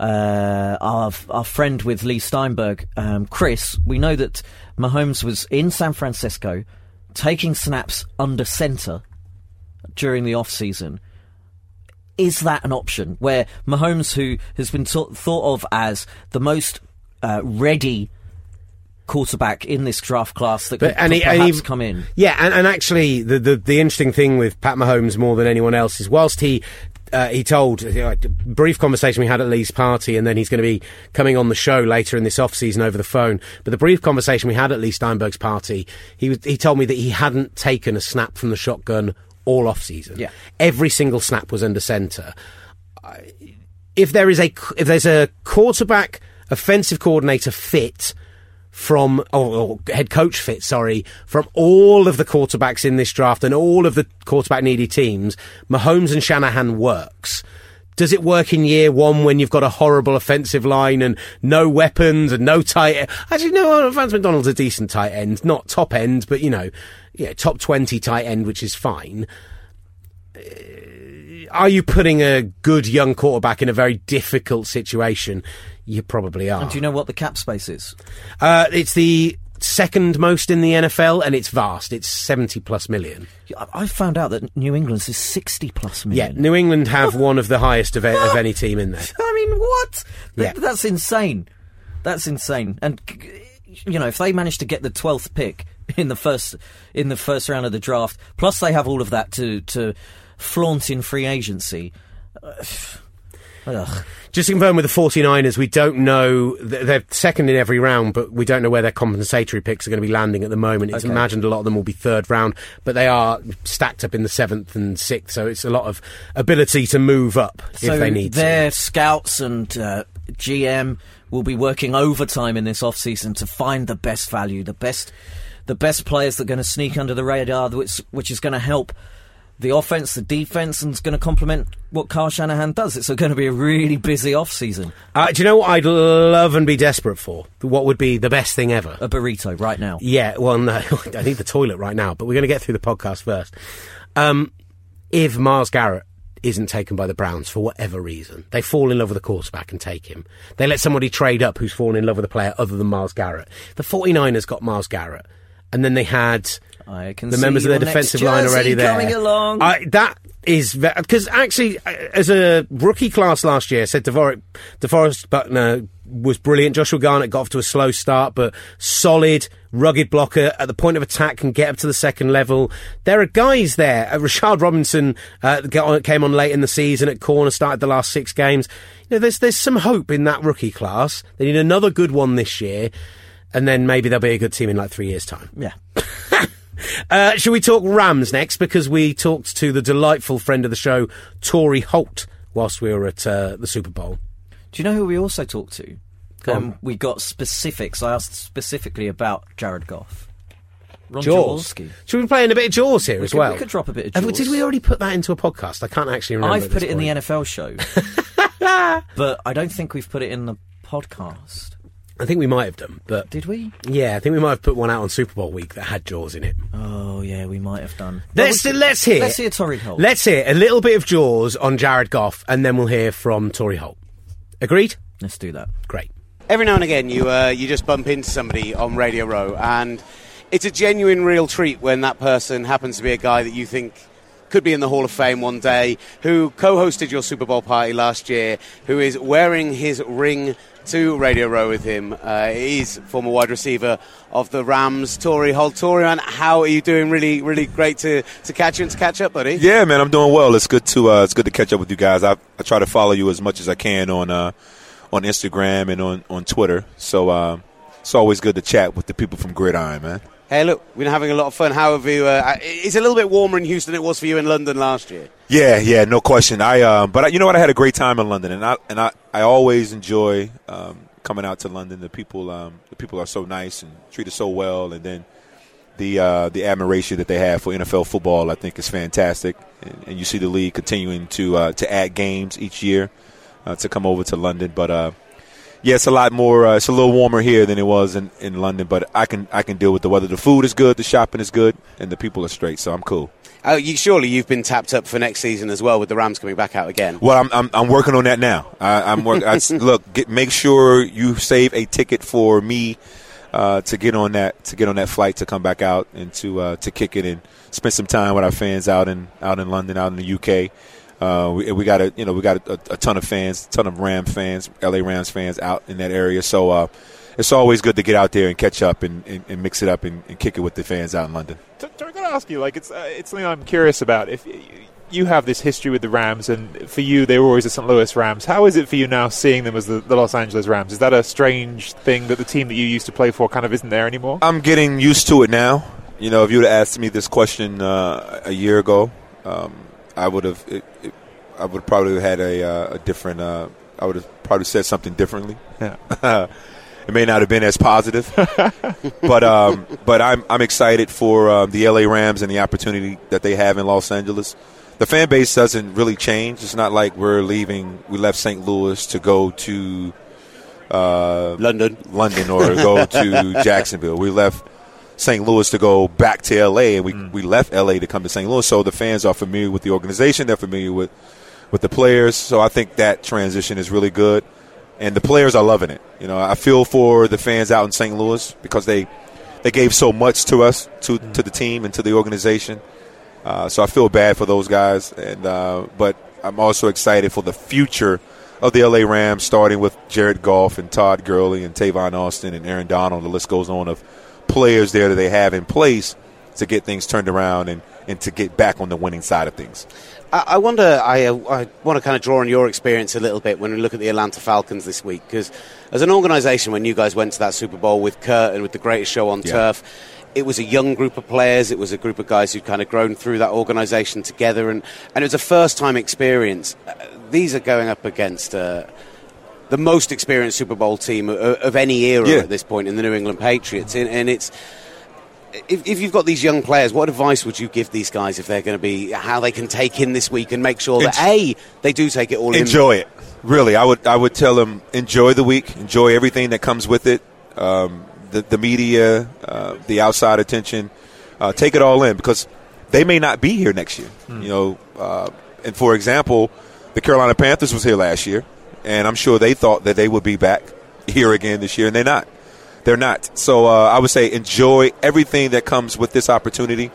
uh, our our friend with Leigh Steinberg, um, Chris, we know that Mahomes was in San Francisco taking snaps under center during the off season. Is that an option where Mahomes, who has been thought thought of as the most uh, ready quarterback in this draft class that But- could, and could he- and perhaps he- come in. Yeah, and, and actually, the, the the interesting thing with Pat Mahomes more than anyone else is, whilst he uh, he told you know, a brief conversation we had at Leigh's party, and then he's going to be coming on the show later in this off season over the phone. But the brief conversation we had at Leigh Steinberg's party, he was, he told me that he hadn't taken a snap from the shotgun all off season. Yeah. every single snap was under centre. If there is a if there's a quarterback offensive coordinator fit from or, or head coach fit, sorry, from all of the quarterbacks in this draft and all of the quarterback needy teams, Mahomes and Shanahan works. Does it work in year one when you've got a horrible offensive line and no weapons and no tight? End? Actually, no. Vance McDonald's a decent tight end, not top end, but you know, yeah, top twenty tight end, which is fine. Uh, Are you putting a good young quarterback in a very difficult situation? You probably are. And do you know what the cap space is? Uh, it's the second most in the NFL, and it's vast. It's seventy plus million. I found out that New England's is 60 million. Yeah. New England have one of the highest of, of any team in there. [LAUGHS] I mean, what? Yeah. That's insane. That's insane. And you know, if they manage to get the twelfth pick in the first in the first round of the draft, plus they have all of that to to flaunt in free agency. Uh, Ugh. Just to confirm with the 49ers, we don't know, th- they're second in every round, but we don't know where their compensatory picks are going to be landing at the moment. It's Okay. imagined a lot of them will be third round, but they are stacked up in the seventh and sixth, so it's a lot of ability to move up So if they need their to. scouts and uh, GM will be working overtime in this off season to find the best value, the best, the best players that are going to sneak under the radar, which which is going to help the offense, the defense, and is going to complement what Kyle Shanahan does. It's going to be a really busy off season. Uh, do you know what I'd love and be desperate for? What would be the best thing ever? A burrito right now. Yeah, well, no, [LAUGHS] I need the toilet right now, but we're going to get through the podcast first. Um, if Myles Garrett isn't taken by the Browns for whatever reason, they fall in love with the quarterback and take him. They let somebody trade up who's fallen in love with a player other than Myles Garrett. The 49ers got Myles Garrett, and then they had I can the members of their defensive line already there. coming along. I, that is because actually, uh, as a rookie class last year, I said DeVor- DeForest Buckner was brilliant. Joshua Garnett got off to a slow start, but solid, rugged blocker at the point of attack can get up to the second level. There are guys there. Uh, Rashard Robinson uh, on- came on late in the season at corner, started the last six games. You know, there's there's some hope in that rookie class. They need another good one this year. And then maybe they'll be a good team in like three years' time. yeah. [LAUGHS] Uh, shall we talk Rams next? Because we talked to the delightful friend of the show, Torry Holt, whilst we were at uh, the Super Bowl. Do you know who we also talked to? Um, we got specifics. I asked specifically about Jared Goff. Ron Jaws. Jaworski. Should we play in a bit of Jaws here We as could- well? we could drop a bit of Have Jaws. Did we already put that into a podcast? I can't actually remember. I've put it in the. NFL show, [LAUGHS] but I don't think we've put it in the podcast. I think we might have done, but Did we? yeah, I think we might have put one out on Super Bowl week that had Jaws in it. Oh yeah, we might have done. Let's Well, we- let's hear. Let's hear Torry Holt. Let's hear a little bit of Jaws on Jared Goff, and then we'll hear from Torry Holt. Agreed? Let's do that. Great. Every now and again, you uh, you just bump into somebody on Radio Row, and it's a genuine, real treat when that person happens to be a guy that you think could be in the Hall of Fame one day, who co-hosted your Super Bowl party last year, who is wearing his ring to Radio Row with him. Uh, he's former wide receiver of the Rams, Torry Holt. Torry, man, how are you doing? Really, really great to, to catch you and to catch up, buddy. Yeah, man, I'm doing well. It's good to uh, it's good to catch up with you guys. I, I try to follow you as much as I can on uh, on Instagram and on on Twitter. So uh, it's always good to chat with the people from Gridiron, man. Hey, look, we've been having a lot of fun. How have you? Uh, it's a little bit warmer in Houston than it was for you in London last year. Yeah, yeah, no question. I um, but I, you know what? I had a great time in London, and I and I, I always enjoy um, coming out to London. The people um, the people are so nice and treat us so well, and then the uh, the admiration that they have for NFL football, I think, is fantastic. And, and you see the league continuing to uh, to add games each year uh, to come over to London, but. Yeah, it's a lot more. Uh, it's a little warmer here than it was in, in London, but I can I can deal with the weather. The food is good, the shopping is good, and the people are straight, so I'm cool. Oh, you surely you've been tapped up for next season as well with the Rams coming back out again. Well, I'm I'm, I'm working on that now. I, I'm working. I, [LAUGHS] look, get, make sure you save a ticket for me uh, to get on that to get on that flight to come back out and to uh, to kick it and spend some time with our fans out in out in London, out in the UK. Uh, we, we got a you know we got a, a ton of fans, a ton of Ram fans, LA Rams fans out in that area. So uh, it's always good to get out there and catch up and, and, and mix it up and, and, kick it with the fans out in London. I'm going to ask you, like, it's uh, it's something I'm curious about. If you have this history with the Rams, and for you, they were always the St. Louis Rams. How is it for you now seeing them as the, the, Los Angeles Rams? Is that a strange thing that the team that you used to play for kind of isn't there anymore? I'm getting used to it now. You know, if you would have asked me this question uh, a year ago, um, I would have. It, it, I would probably have had a, uh, a different. Uh, I would have probably said something differently. Yeah. [LAUGHS] it may not have been as positive, [LAUGHS] but um, but I'm I'm excited for um, the LA Rams and the opportunity that they have in Los Angeles the fan base doesn't really change. It's not like we're leaving. We left St. Louis to go to uh, London, London, or go to [LAUGHS] Jacksonville. We left St. Louis to go back to L.A. and we mm. we left L.A. to come to St. Louis. So the fans are familiar with the organization. They're familiar with with the players. So I think that transition is really good, and the players are loving it. You know, I feel for the fans out in St. Louis because they they gave so much to us, to mm. to the team, and to the organization. Uh, so I feel bad for those guys, and uh, but I'm also excited for the future of the LA Rams, starting with Jared Goff and Todd Gurley and Tavon Austin and Aaron Donald. The list goes on of players there that they have in place to get things turned around and, and to get back on the winning side of things. I wonder. I, uh, I, want to kind of draw on your experience a little bit when we look at the Atlanta Falcons this week, because as an organisation, when you guys went to that Super Bowl with Kurt and with the greatest show on yeah. turf, it was a young group of players. It was a group of guys who'd kind of grown through that organisation together, and, and it was a first time experience. Uh, these are going up against uh, the most experienced Super Bowl team of, of any era yeah. at this point in the New England Patriots, and, and it's. If, if, you've got these young players, what advice would you give these guys if they're going to be how they can take in this week and make sure that a they do take it all in. enjoy in? it really I would I would tell them enjoy the week enjoy everything that comes with it um, the, the media, uh, the outside attention. Uh, take it all in because they may not be here next year. Mm. You know, uh, and for example, the Carolina Panthers was here last year, and I'm sure they thought that they would be back here again this year, and they're not. They're not. So uh, I would say enjoy everything that comes with this opportunity,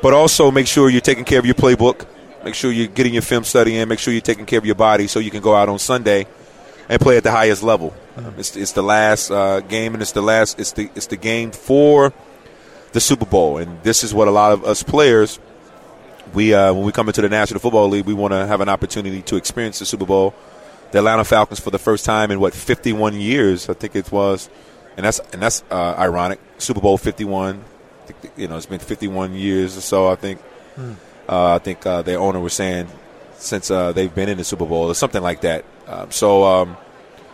but also make sure you're taking care of your playbook. Make sure you're getting your film study in. Make sure you're taking care of your body so you can go out on Sunday and play at the highest level. Um, it's, it's, the last uh, game, and it's the last. It's the it's the game for the Super Bowl, and this is what a lot of us players. We uh, when we come into the National Football League, we want to have an opportunity to experience the Super Bowl. The Atlanta Falcons for the first time in what 51 years, I think it was, and that's and that's uh, ironic. Super Bowl 51, you know, it's been 51 years or so. I think. Hmm. Uh, I think uh, their owner was saying since uh, they've been in the Super Bowl or something like that. Um, so um,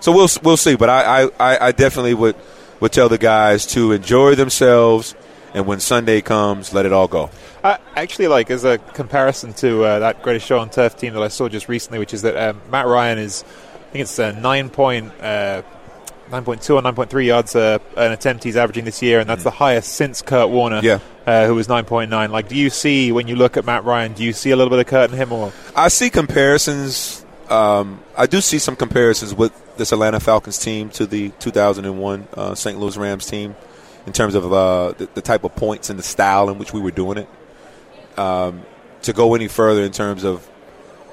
so we'll we'll see. But I, I, I definitely would would tell the guys to enjoy themselves, and when Sunday comes, let it all go. Uh, actually, like as a comparison to uh, that Greatest Show on Turf team that I saw just recently, which is that um, Matt Ryan is, I think it's a nine point. Uh, 9.2 or 9.3 yards uh, an attempt he's averaging this year, and that's mm. the highest since Kurt Warner, yeah. uh, who was 9.9. Like, do you see when you look at Matt Ryan? Do you see a little bit of Kurt in him, or I see comparisons um, I do see some comparisons with this Atlanta Falcons team to the 2001 uh, St. Louis Rams team in terms of uh, the, the, type of points and the style in which we were doing it. Um, to go any further in terms of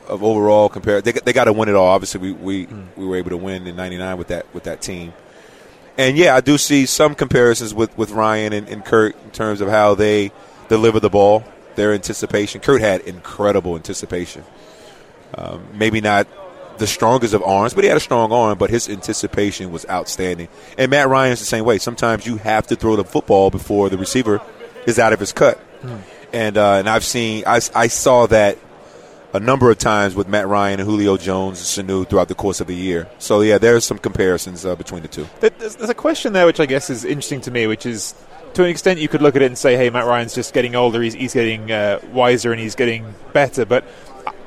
of overall compare, they, they got to win it all. Obviously, we we, mm. we were able to win in '99 with that with that team. And yeah, I do see some comparisons with, with Ryan and, and Kurt in terms of how they deliver the ball, their anticipation. Kurt had incredible anticipation. Um, maybe not the strongest of arms, but he had a strong arm, but his anticipation was outstanding. And Matt Ryan's the same way. Sometimes you have to throw the football before the receiver is out of his cut. Hmm. And uh, and I've seen I, I saw that a number of times with Matt Ryan and Julio Jones and Sanu throughout the course of the year. So yeah, there's some comparisons uh, between the two. There's, there's a question there which I guess is interesting to me, which is to an extent you could look at it and say, hey, Matt Ryan's just getting older, he's, he's getting uh, wiser, and he's getting better, but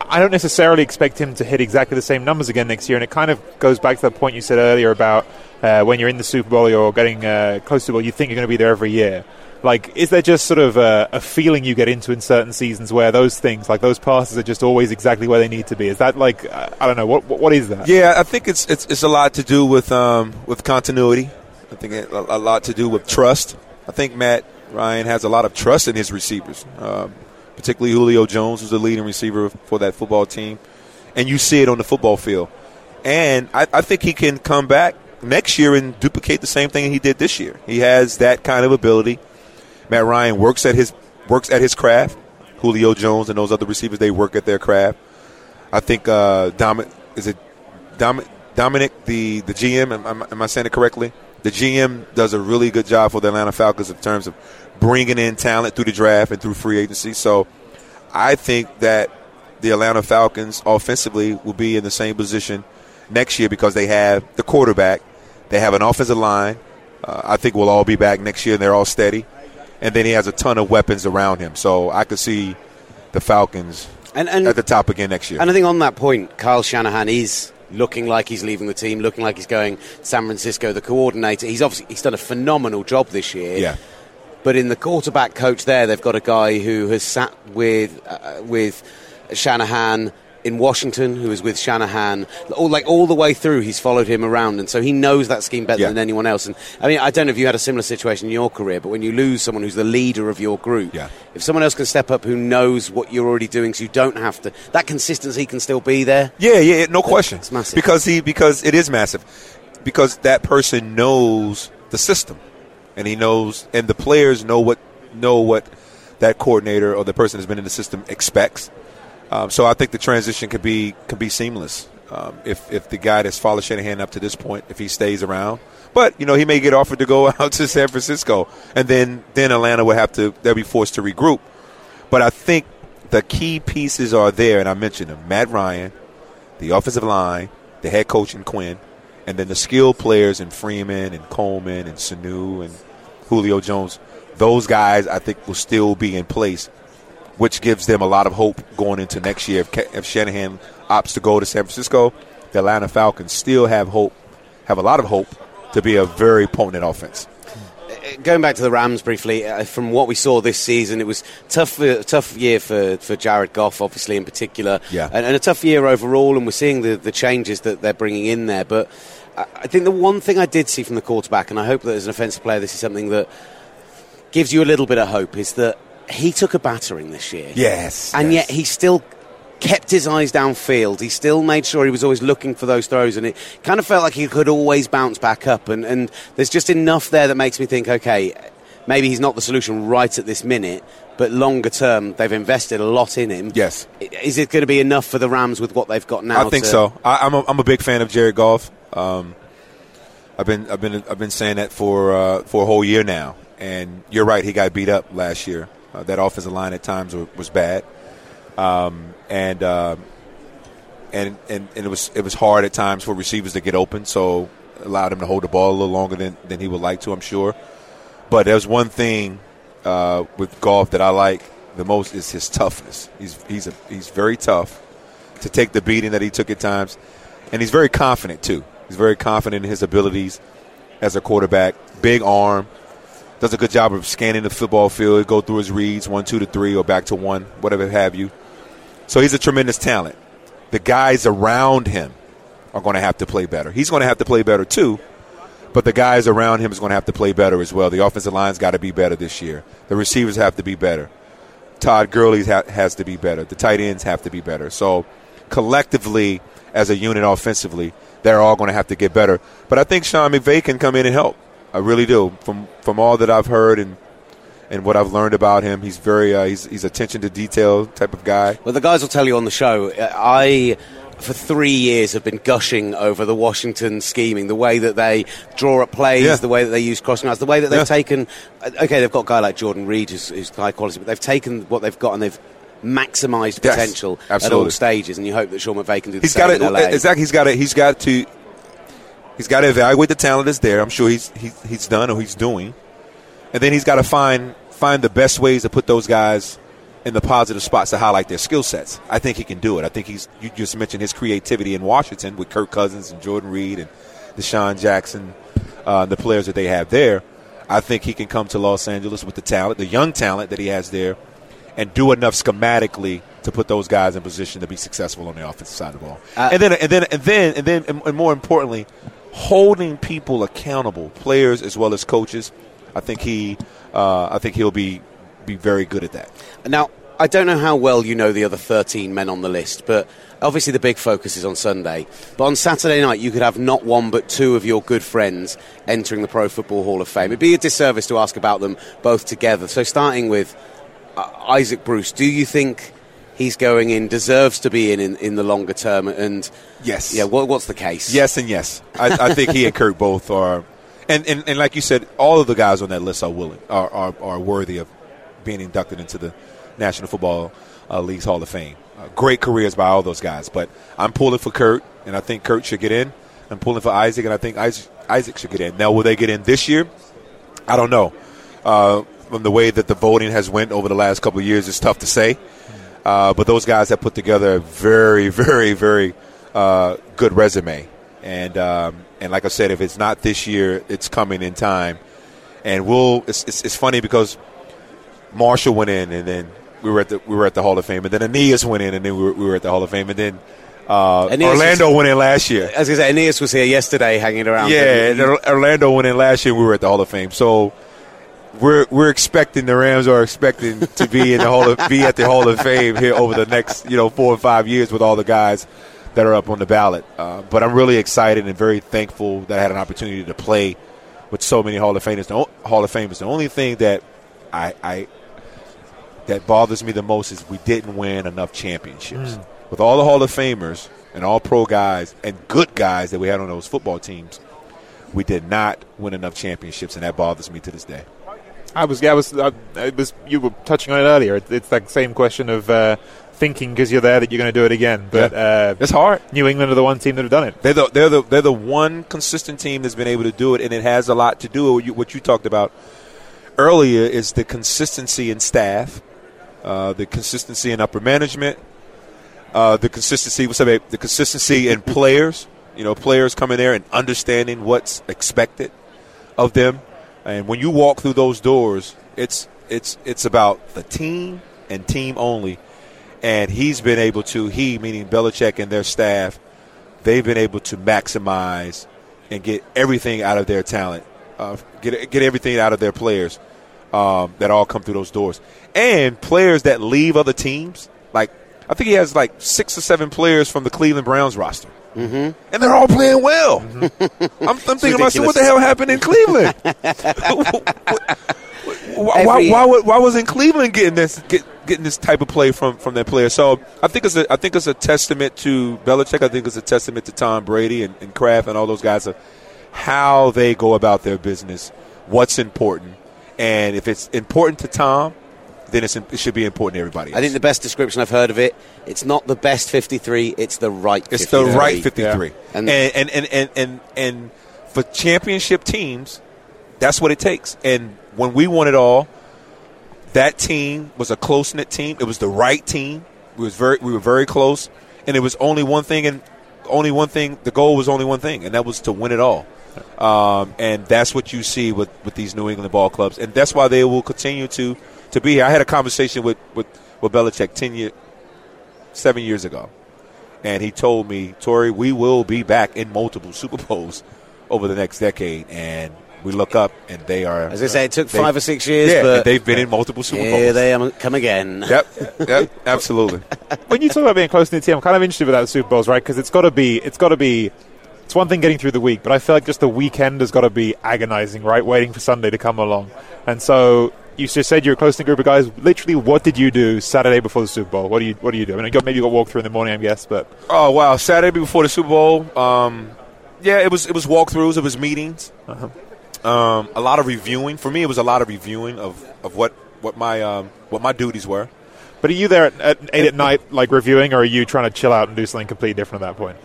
I don't necessarily expect him to hit exactly the same numbers again next year, and it kind of goes back to the point you said earlier about uh, when you're in the Super Bowl or getting uh, close to the Bowl, you think you're going to be there every year. Like, is there just sort of a, a, feeling you get into in certain seasons where those things, like those passes, are just always exactly where they need to be? Is that like, uh, I don't know, what, what is that? Yeah, I think it's it's, it's a lot to do with um, with continuity. I think a, a, lot to do with trust. I think Matt Ryan has a lot of trust in his receivers. Um, particularly Julio Jones, who's the leading receiver for that football team. And you see it on the football field. And I, I think he can come back next year and duplicate the same thing he did this year. He has that kind of ability. Matt Ryan works at his works at his craft. Julio Jones and those other receivers they work at their craft. I think uh, Dom, is it Dom, Dominic the the GM? Am, am, am I saying it correctly? The GM does a really good job for the Atlanta Falcons in terms of bringing in talent through the draft and through free agency. So I think that the Atlanta Falcons offensively will be in the same position next year because they have the quarterback, they have an offensive line. Uh, I think we'll all be back next year and they're all steady. And then he has a ton of weapons around him. So I could see the Falcons And, and at the top again next year. And I think on that point, Kyle Shanahan is looking like he's leaving the team, looking like he's going to San Francisco, the coordinator. He's obviously he's done a phenomenal job this year. yeah. But in the quarterback coach there, they've got a guy who has sat with uh, with Shanahan in Washington, who was with Shanahan all like all the way through. He's followed him around, and so he knows that scheme better Yeah. than anyone else. And I mean, I don't know if you had a similar situation in your career, but when you lose someone who's the leader of your group, Yeah. if someone else can step up who knows what you're already doing, so you don't have to, that consistency can still be there. Yeah, yeah, no question. It's massive. because he because it is massive because that person knows the system, and he knows, and the players know what know what that coordinator or the person who's been in the system expects. Um, so I think the transition could be could be seamless um, if if the guy that's followed Shanahan up to this point, if he stays around. But you know he may get offered to go [LAUGHS] out to San Francisco, and then then Atlanta will have to they'll be forced to regroup. But I think the key pieces are there, and I mentioned them: Matt Ryan, the offensive line, the head coach in Quinn, and then the skilled players in Freeman and Coleman and Sanu and Julio Jones. Those guys, I think, will still be in place, which gives them a lot of hope going into next year. If, if Shanahan opts to go to San Francisco, the Atlanta Falcons still have hope, have a lot of hope to be a very potent offense. going back to the Rams briefly, uh, from what we saw this season, it was tough, uh, tough year for, for Jared Goff, obviously in particular, Yeah. and, and a tough year overall. And we're seeing the, the changes that they're bringing in there. But I, I think the one thing I did see from the quarterback, and I hope that as an offensive player, this is something that gives you a little bit of hope, is that he took a battering this year. Yes, and yes. yet he still kept his eyes downfield. He still made sure he was always looking for those throws, and it kind of felt like he could always bounce back up. And, and there's just enough there that makes me think, okay, maybe he's not the solution right at this minute, but longer term, they've invested a lot in him. Yes. Is it going to be enough for the Rams with what they've got now? I think to- so. I, I'm a, I'm a big fan of Jared Goff. Um, I've been I've been I've been saying that for uh, for a whole year now. And you're right, he got beat up last year. Uh, that offensive line at times was, bad, um, and, uh, and and and it was it was hard at times for receivers to get open. So allowed him to hold the ball a little longer than, than he would like to, I'm sure. But there's one thing uh, with Goff that I like the most is his toughness. He's he's a, he's very tough to take the beating that he took at times, and he's very confident too. He's very confident in his abilities as a quarterback. Big arm, does a good job of scanning the football field, go through his reads, one, two to three, or back to one, whatever have you. So he's a tremendous talent. The guys around him are going to have to play better. He's going to have to play better too, but the guys around him is going to have to play better as well. The offensive line's got to be better this year. The receivers have to be better. Todd Gurley ha- has to be better. The tight ends have to be better. So collectively, as a unit offensively, they're all going to have to get better. But I think Sean McVay can come in and help. I really do. From from all that I've heard and and what I've learned about him, he's very uh, he's he's attention to detail type of guy. Well, the guys will tell you on the show. uh, I, for three years, have been gushing over the Washington scheming, the way that they draw up plays, Yeah. the way that they use crossing routes, the way that they've Yeah. taken. uh, Okay, they've got a guy like Jordan Reed who's, who's high quality, but they've taken what they've got and they've maximised Yes, potential at all stages. And you hope that Sean McVay can do the He's same got to exactly. He's got it. He's got to. He's got to evaluate the talent that's there. I'm sure he's he's, he's done or he's doing, and then he's got to find find the best ways to put those guys in the positive spots to highlight their skill sets. I think he can do it. I think he's. You just mentioned his creativity in Washington with Kirk Cousins and Jordan Reed and DeSean Jackson, uh, the players that they have there. I think he can come to Los Angeles with the talent, the young talent that he has there, and do enough schematically to put those guys in position to be successful on the offensive side of the ball. Uh, and then, and then, and then, and then, and, and more importantly, holding people accountable, players as well as coaches. I think he, uh, I think he'll be be very good at that. Now, I don't know how well you know the other 13 men on the list, but obviously the big focus is on Sunday. But on Saturday night, you could have not one but two of your good friends entering the Pro Football Hall of Fame. It'd be a disservice to ask about them both together. So, starting with uh, Isaac Bruce, do you think he's going in, deserves to be in in, in the longer term? And Yes. yeah, what, what's the case? Yes and yes. I, I think he and Kurt both are, and, and, and like you said, all of the guys on that list are willing, are, are, are worthy of being inducted into the National Football uh, League's Hall of Fame. Uh, great careers by all those guys, but I'm pulling for Kurt, and I think Kurt should get in. I'm pulling for Isaac, and I think Isaac, Isaac should get in. Now, will they get in this year? I don't know. Uh, from the way that the voting has went over the last couple of years, it's tough to say. Uh, but those guys have put together a very, [LAUGHS] very, very uh, good resume. And um, and like I said, if it's not this year, it's coming in time. And we'll. It's, it's, it's funny because Marshall went in, and then we were at the we were at the Hall of Fame, and then Aeneas went in, and then we were, we were at the Hall of Fame, and then uh, Orlando was- went in last year. As I say, Aeneas was here yesterday hanging around. Yeah, and Orlando went in last year. We were at the Hall of Fame, so we're we're expecting the Rams are expecting to be in the Hall of be at the Hall of Fame here over the next you know four or five years with all the guys that are up on the ballot. Uh, but I'm really excited and very thankful that I had an opportunity to play with so many Hall of Famers. The o- Hall of Famers. The only thing that I, I that bothers me the most is we didn't win enough championships. With all the Hall of Famers and all pro guys and good guys that we had on those football teams, we did not win enough championships, and that bothers me to this day. I was, yeah, I was, uh, it was. You were touching on it earlier. It's, it's that same question of uh, thinking because you're there that you're going to do it again. But uh, It's hard. New England are the one team that have done it. They're the, they're the they're the one consistent team that's been able to do it, and it has a lot to do with what you talked about earlier. Is the consistency in staff, uh, the consistency in upper management, uh, the consistency what's that, the consistency in players. You know, players coming there and understanding what's expected of them. And when you walk through those doors, it's it's it's about the team and team only. And he's been able to he meaning Belichick and their staff, they've been able to maximize and get everything out of their talent, uh, get get everything out of their players um, that all come through those doors, and players that leave other teams. Like I think he has like six or seven players from the Cleveland Browns roster. Mm-hmm. And they're all playing well. I'm, I'm thinking about so what the hell happened in Cleveland? [LAUGHS] why, why, why, why wasn't Cleveland getting this get, getting this type of play from, from their players? So I think it's a I think it's a testament to Belichick. I think it's a testament to Tom Brady and, and Kraft and all those guys of how they go about their business, what's important, and if it's important to Tom, then it's, it should be important to everybody. Else. I think the best description I've heard of it, it's not the best 53, it's the right 53. It's the right 53. And- And, and, and, and, and, and for championship teams, that's what it takes. And when we won it all, that team was a close knit team. It was the right team. We was very we were very close, and it was only one thing and only one thing. The goal was only one thing, and that was to win it all. Um, and that's what you see with, with these New England ball clubs, and that's why they will continue to to be here. I had a conversation with with, with Belichick ten year, seven years ago, and he told me, Torry, we will be back in multiple [LAUGHS] Super Bowls over the next decade, and we look up and they are. As I say, it took five or six years, Yeah, but they've been in multiple Super Bowls. here they am- come again. [LAUGHS] Yep, yep, absolutely. [LAUGHS] when you talk about being close to the team, I'm kind of interested with that Super Bowls, right? Because it's got to be, it's got to be. It's one thing getting through the week, but I feel like just the weekend has got to be agonizing, right? Waiting for Sunday to come along, and so you just said you're a close knit group of guys. Literally, what did you do Saturday before the Super Bowl? What do you What do you do? I mean, you got, maybe you got walk through in the morning, I guess, but Oh wow! Saturday before the Super Bowl, um, yeah, it was it was walkthroughs, it was meetings, um, a lot of reviewing. For me, it was a lot of reviewing of, of what what my um, what my duties were. but are you there at, at eight at night, like reviewing, or are you trying to chill out and do something completely different at that point?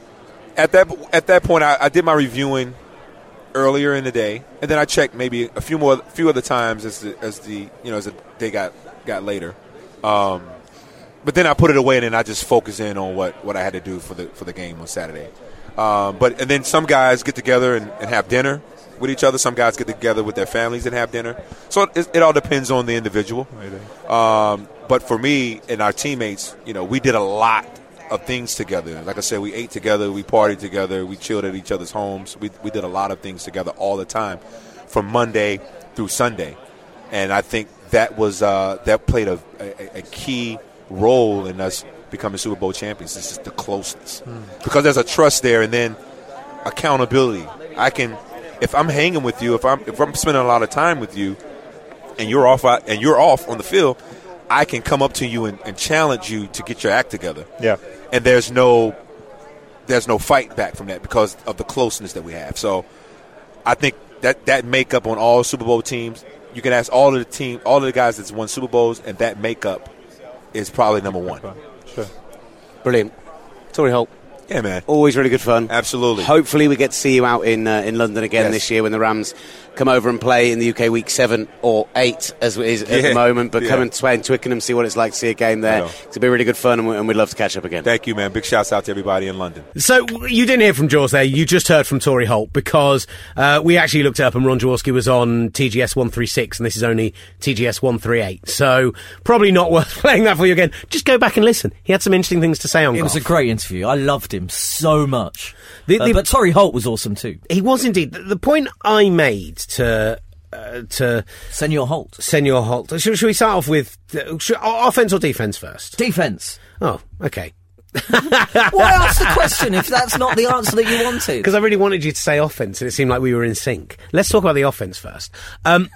At that at that point, I, I did my reviewing earlier in the day, and then I checked maybe a few more few other times as the as the you know as the day got got later. Um, but then I put it away, and then I just focus in on what, what I had to do for the for the game on Saturday. Um, but and then some guys get together and, and have dinner with each other. Some guys get together with their families and have dinner. So it, it all depends on the individual. Um, but for me and our teammates, you know, we did a lot of things together. Like I said, we ate together, we partied together, we chilled at each other's homes. We we did a lot of things together all the time, from Monday through Sunday. And I think that was uh, that played a, a, a key role in us becoming Super Bowl champions. It's just the closeness because there's a trust there, and then accountability. I can, if I'm hanging with you, if I'm if I'm spending a lot of time with you, and you're off and you're off on the field, I can come up to you and, and challenge you to get your act together. Yeah. And there's no there's no fight back from that because of the closeness that we have. So I think that that makeup on all Super Bowl teams, you can ask all of the team, all of the guys that's won Super Bowls, and that makeup is probably number one. Sure. Brilliant. Torry Holt, Yeah, man. always really good fun. Absolutely. Hopefully, we get to see you out in uh, in London again Yes. this year when the Rams come over and play in the UK week seven or eight, as it is at the moment. But come and play in Twickenham, see what it's like to see a game there. know. It'll be really good fun, and, we- and we'd love to catch up again. Thank you, man. Big shouts out to everybody in London. So you didn't hear from Jaws there. You just heard from Torry Holt because uh, we actually looked up and Ron Jaworski was on TGS one three six and this is only TGS one three eight. So probably not [LAUGHS] worth playing that for you again. Just go back and listen. He had some interesting things to say on It was a great interview. I loved him so much. The- Uh, but Torry Holt was awesome too. he was indeed. The, the point I made to uh, to Senor Holt. Senor Holt. Should, should we start off with uh, should, offense or defense first? Defense. Oh, okay. [LAUGHS] Why ask the question if that's not the answer that you wanted? [LAUGHS] Because I really wanted you to say offense, and it seemed like we were in sync. Let's talk about the offense first. Um,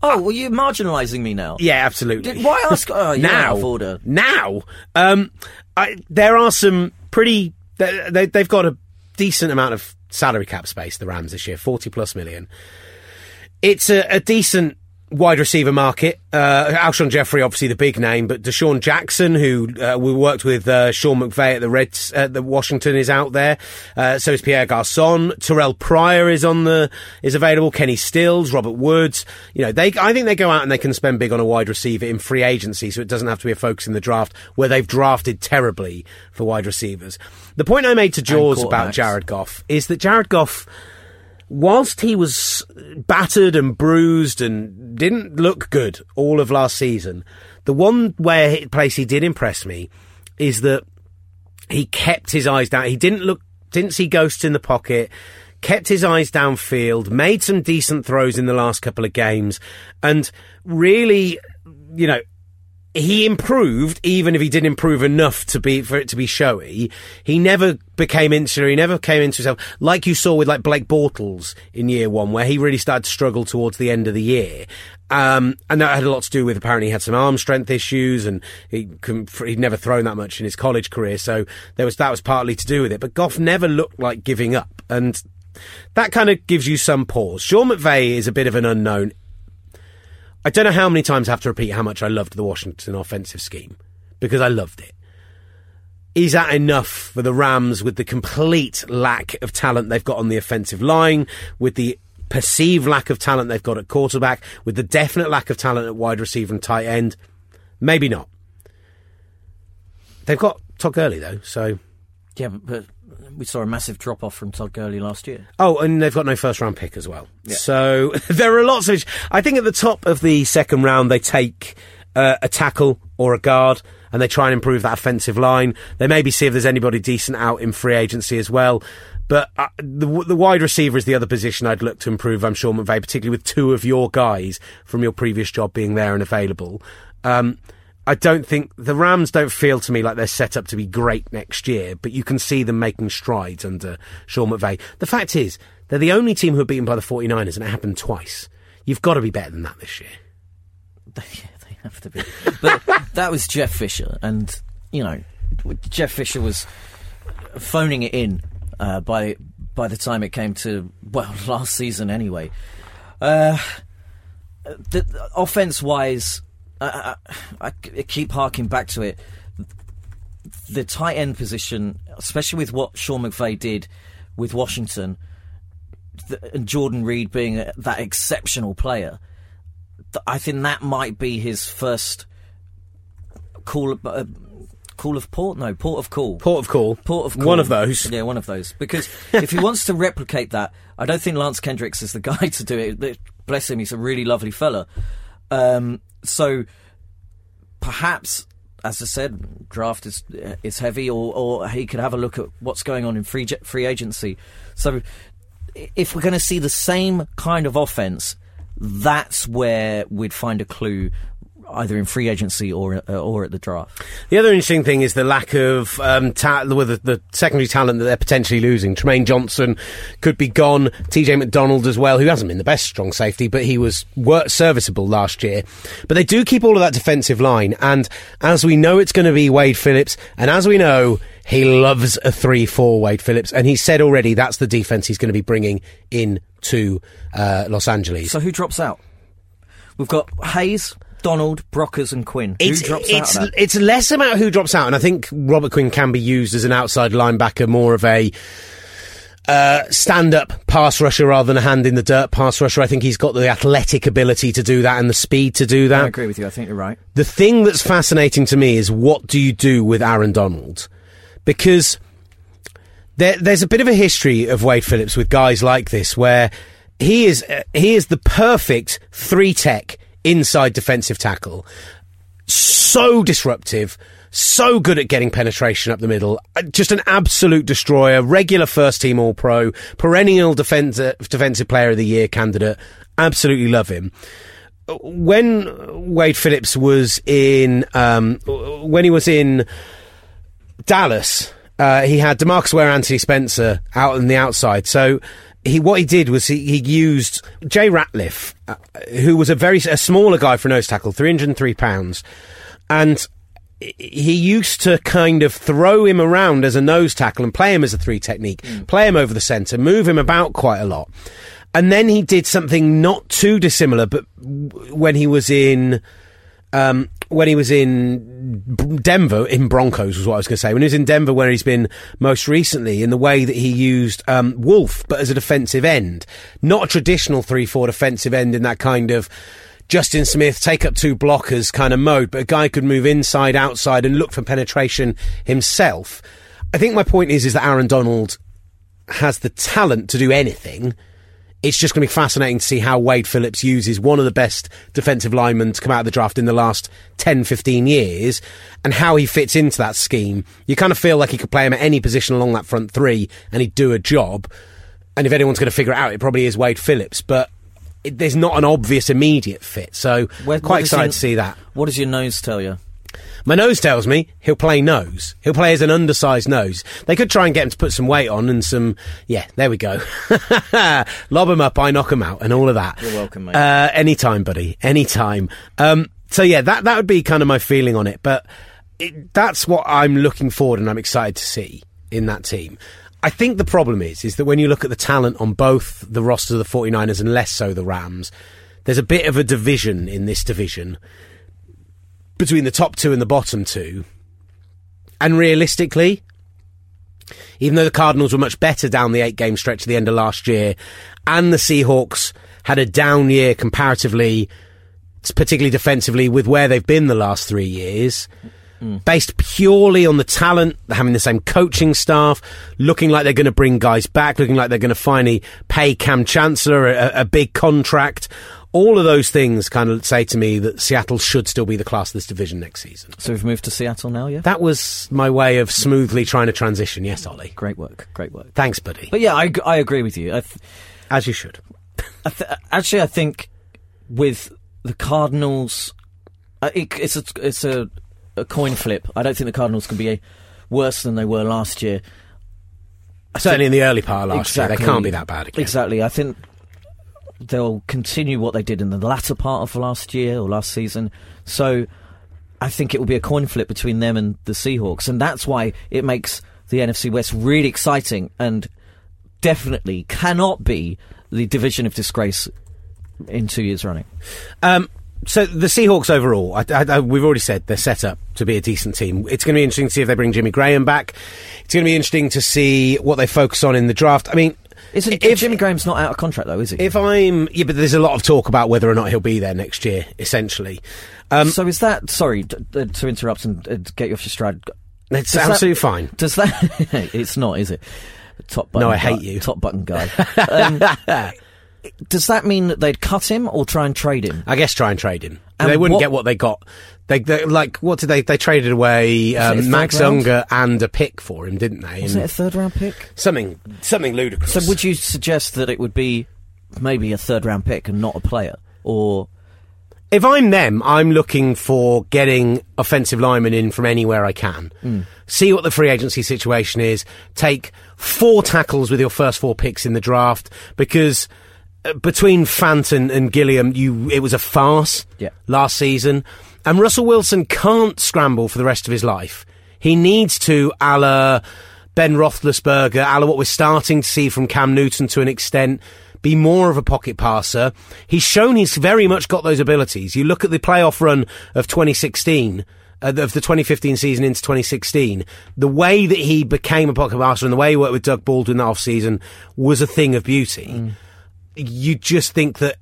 Oh, well, you're marginalising me now. Yeah, absolutely. Did- why ask- [LAUGHS] oh, now? order. Now, um, I, there are some pretty. They, they, they've got a decent amount of salary cap space. The Rams this year, forty plus million. It's a, a decent wide receiver market. Uh, Alshon Jeffery, obviously the big name, but DeSean Jackson, who uh, we worked with uh, Sean McVay at the Reds, at the Washington, is out there. Uh, so is Pierre Garcon. Terrell Pryor is on the is available. Kenny Stills, Robert Woods. You know, they I think they go out and they can spend big on a wide receiver in free agency, so it doesn't have to be a focus in the draft where they've drafted terribly for wide receivers. The point I made to Jaws about. Jared Goff is that Jared Goff whilst he was battered and bruised and didn't look good all of last season, the one where place he did impress me is that he kept his eyes down. He didn't look, didn't see ghosts in the pocket. Kept his eyes downfield, made some decent throws in the last couple of games, and really, you know, he improved, even if he didn't improve enough to be for it to be showy. He never became insular. He never came into himself like you saw with like Blake Bortles in year one, where he really started to struggle towards the end of the year. Um, and that had a lot to do with apparently he had some arm strength issues, and he he'd never thrown that much in his college career, so there was that was partly to do with it. But Goff never looked like giving up, and that kind of gives you some pause. Sean McVay is a bit of an unknown. I don't know how many times I have to repeat how much I loved the Washington offensive scheme because I loved it. Is that enough for the Rams with the complete lack of talent they've got on the offensive line, with the perceived lack of talent they've got at quarterback, with the definite lack of talent at wide receiver and tight end? Maybe not. They've got Todd Gurley though, so Yeah, but, we saw a massive drop off from Todd Gurley last year. Oh, and they've got no first round pick as well. So [LAUGHS] there are lots of. I think at the top of the second round, they take uh, a tackle or a guard and they try and improve that offensive line. They maybe see if there's anybody decent out in free agency as well. But uh, the, the wide receiver is the other position I'd look to improve, I'm sure, McVay, particularly with two of your guys from your previous job being there and available. Um, I don't think the Rams don't feel to me like they're set up to be great next year, but you can see them making strides under Sean McVay. The fact is, they're the only team who are beaten by the 49ers, and it happened twice. You've got to be better than that this year. yeah, [LAUGHS] they have to be. But that was Jeff Fisher, and you know, Jeff Fisher was phoning it in uh, by by the time it came to well [LAUGHS] last season anyway. Uh, the, offense wise, I, I, I keep harking back to it. The tight end position, especially with what Sean McVay did with Washington, th- and Jordan Reed being a, that exceptional player, th- I think that might be his first call. Uh, call of port? No, port of call. Port of call. Port of call. One of those. Yeah, one of those. Because [LAUGHS] if he wants to replicate that, I don't think Lance Kendricks is the [LAUGHS] guy to do it. Bless him, he's a really lovely fella. Um, so perhaps, as I said, draft is is heavy, or, or he could have a look at what's going on in free free agency. So if we're going to see the same kind of offense that's where we'd find a clue. Either in free agency or uh, or at the draft. The other interesting thing is the lack of um, ta- the, the secondary talent that they're potentially losing. Trumaine Johnson could be gone. TJ McDonald as well, who hasn't been the best strong safety, but he was wor- serviceable last year. But they do keep all of that defensive line, and as we know, it's going to be Wade Phillips, and as we know, he loves a three-four Wade Phillips, and he said already that's the defense he's going to be bringing in to uh, Los Angeles. So who drops out? We've got Hayes, Donald, Brockers, and Quinn. It's, who drops it's, out? it's less about who drops out, and I think Robert Quinn can be used as an outside linebacker, more of a uh, stand-up pass rusher rather than a hand in the dirt pass rusher. I think he's got the athletic ability to do that and the speed to do that. I agree with you. I think you're right. The thing that's fascinating to me is what do you do with Aaron Donald? Because there, there's a bit of a history of Wade Phillips with guys like this where he is uh, he is the perfect three tech inside defensive tackle. So disruptive, so good at getting penetration up the middle, uh, just an absolute destroyer, regular first team All Pro, perennial defensive defensive player of the year candidate. Absolutely love him when Wade Phillips was in um, when he was in Dallas, uh, he had Demarcus Ware, Anthony Spencer out on the outside. So he what he did was he, he used Jay Ratliff, uh, who was a very a smaller guy for a nose tackle, three hundred and three pounds, and he used to kind of throw him around as a nose tackle and play him as a three technique, play him over the centre, move him about quite a lot. And then he did something not too dissimilar, but w- when he was in um, when he was in Denver, in Broncos was what I was going to say. When he was in Denver, where he's been most recently, in the way that he used um, Wolfe, but as a defensive end, not a traditional three-four defensive end in that kind of Justin Smith take up two blockers kind of mode, but a guy could move inside, outside, and look for penetration himself. I think my point is is that Aaron Donald has the talent to do anything. It's just going to be fascinating to see how Wade Phillips uses one of the best defensive linemen to come out of the draft in the last 10, 15 years and how he fits into that scheme. You kind of feel like he could play him at any position along that front three and he'd do a job. And if anyone's going to figure it out, it probably is Wade Phillips. But it, there's not an obvious immediate fit. So Where- quite excited your- to see that. What does your nose tell you? My nose tells me he'll play nose. He'll play as an undersized nose. They could try and get him to put some weight on and some. Yeah, there we go. [LAUGHS] Lob him up, I knock him out, and all of that. You're welcome, mate. Uh, anytime, buddy. Anytime. Um, so yeah, that that would be kind of my feeling on it. But it, that's what I'm looking forward and I'm excited to see in that team. I think the problem is is that when you look at the talent on both the rosters of the 49ers and less so the Rams, there's a bit of a division in this division between the top two and the bottom two. And realistically, even though the Cardinals were much better down the eight game stretch at the end of last year, and the Seahawks had a down year comparatively, particularly defensively, with where they've been the last three years, mm. based purely on the talent, having the same coaching staff, looking like they're going to bring guys back, looking like they're going to finally pay Kam Chancellor a, a big contract. All of those things kind of say to me that Seattle should still be the class of this division next season. So we've moved to Seattle now, yeah? That was my way of smoothly trying to transition. Yes, Olly. Great work, great work. Thanks, buddy. But yeah, I, I agree with you. I th- As you should. I th- actually, I think with the Cardinals, uh, it, it's a it's a, a coin flip. I don't think the Cardinals can be a, worse than they were last year. Certainly in the early part of last year, they can't be that bad again. Exactly. I think they'll continue what they did in the latter part of last year or last season. So I think it will be a coin flip between them and the Seahawks, and that's why it makes the NFC West really exciting and definitely cannot be the division of disgrace in two years running. Um, so the Seahawks overall, I, I, I- we've already said they're set up to be a decent team. It's going to be interesting to see if they bring Jimmy Graham back. It's going to be interesting to see what they focus on in the draft. I mean, Isn't if, Jimmy Graham's not out of contract though? Is he? if I'm yeah, but there's a lot of talk about whether or not he'll be there next year. Essentially, um, so is that sorry d- d- to interrupt and uh, get you off your stride? it's Does that- absolutely fine. Does that? [LAUGHS] it's not, is it? Top button. No, I guy- hate you. Top button guy. [LAUGHS] um, does that mean that they'd cut him or try and trade him? I guess try and trade him. And they wouldn't what- get what they got. They, they like what did they? They traded away um, Max round? Unger and a pick for him, didn't they? Wasn't it a third round pick? something something ludicrous. So would you suggest that it would be maybe a third round pick and not a player? or If I'm them, I'm looking for getting offensive linemen in from anywhere I can. See what the free agency situation is. Take four tackles with your first four picks in the draft because uh, between Fanton and Gilliam, you it was a farce Yeah. last season. And Russell Wilson can't scramble for the rest of his life. He needs to, a la Ben Roethlisberger, a la what we're starting to see from Cam Newton to an extent, be more of a pocket passer. He's shown he's very much got those abilities. You look at the playoff run of 2016, uh, of the 2015 season into 2016, the way that he became a pocket passer and the way he worked with Doug Baldwin that off season was a thing of beauty. You just think that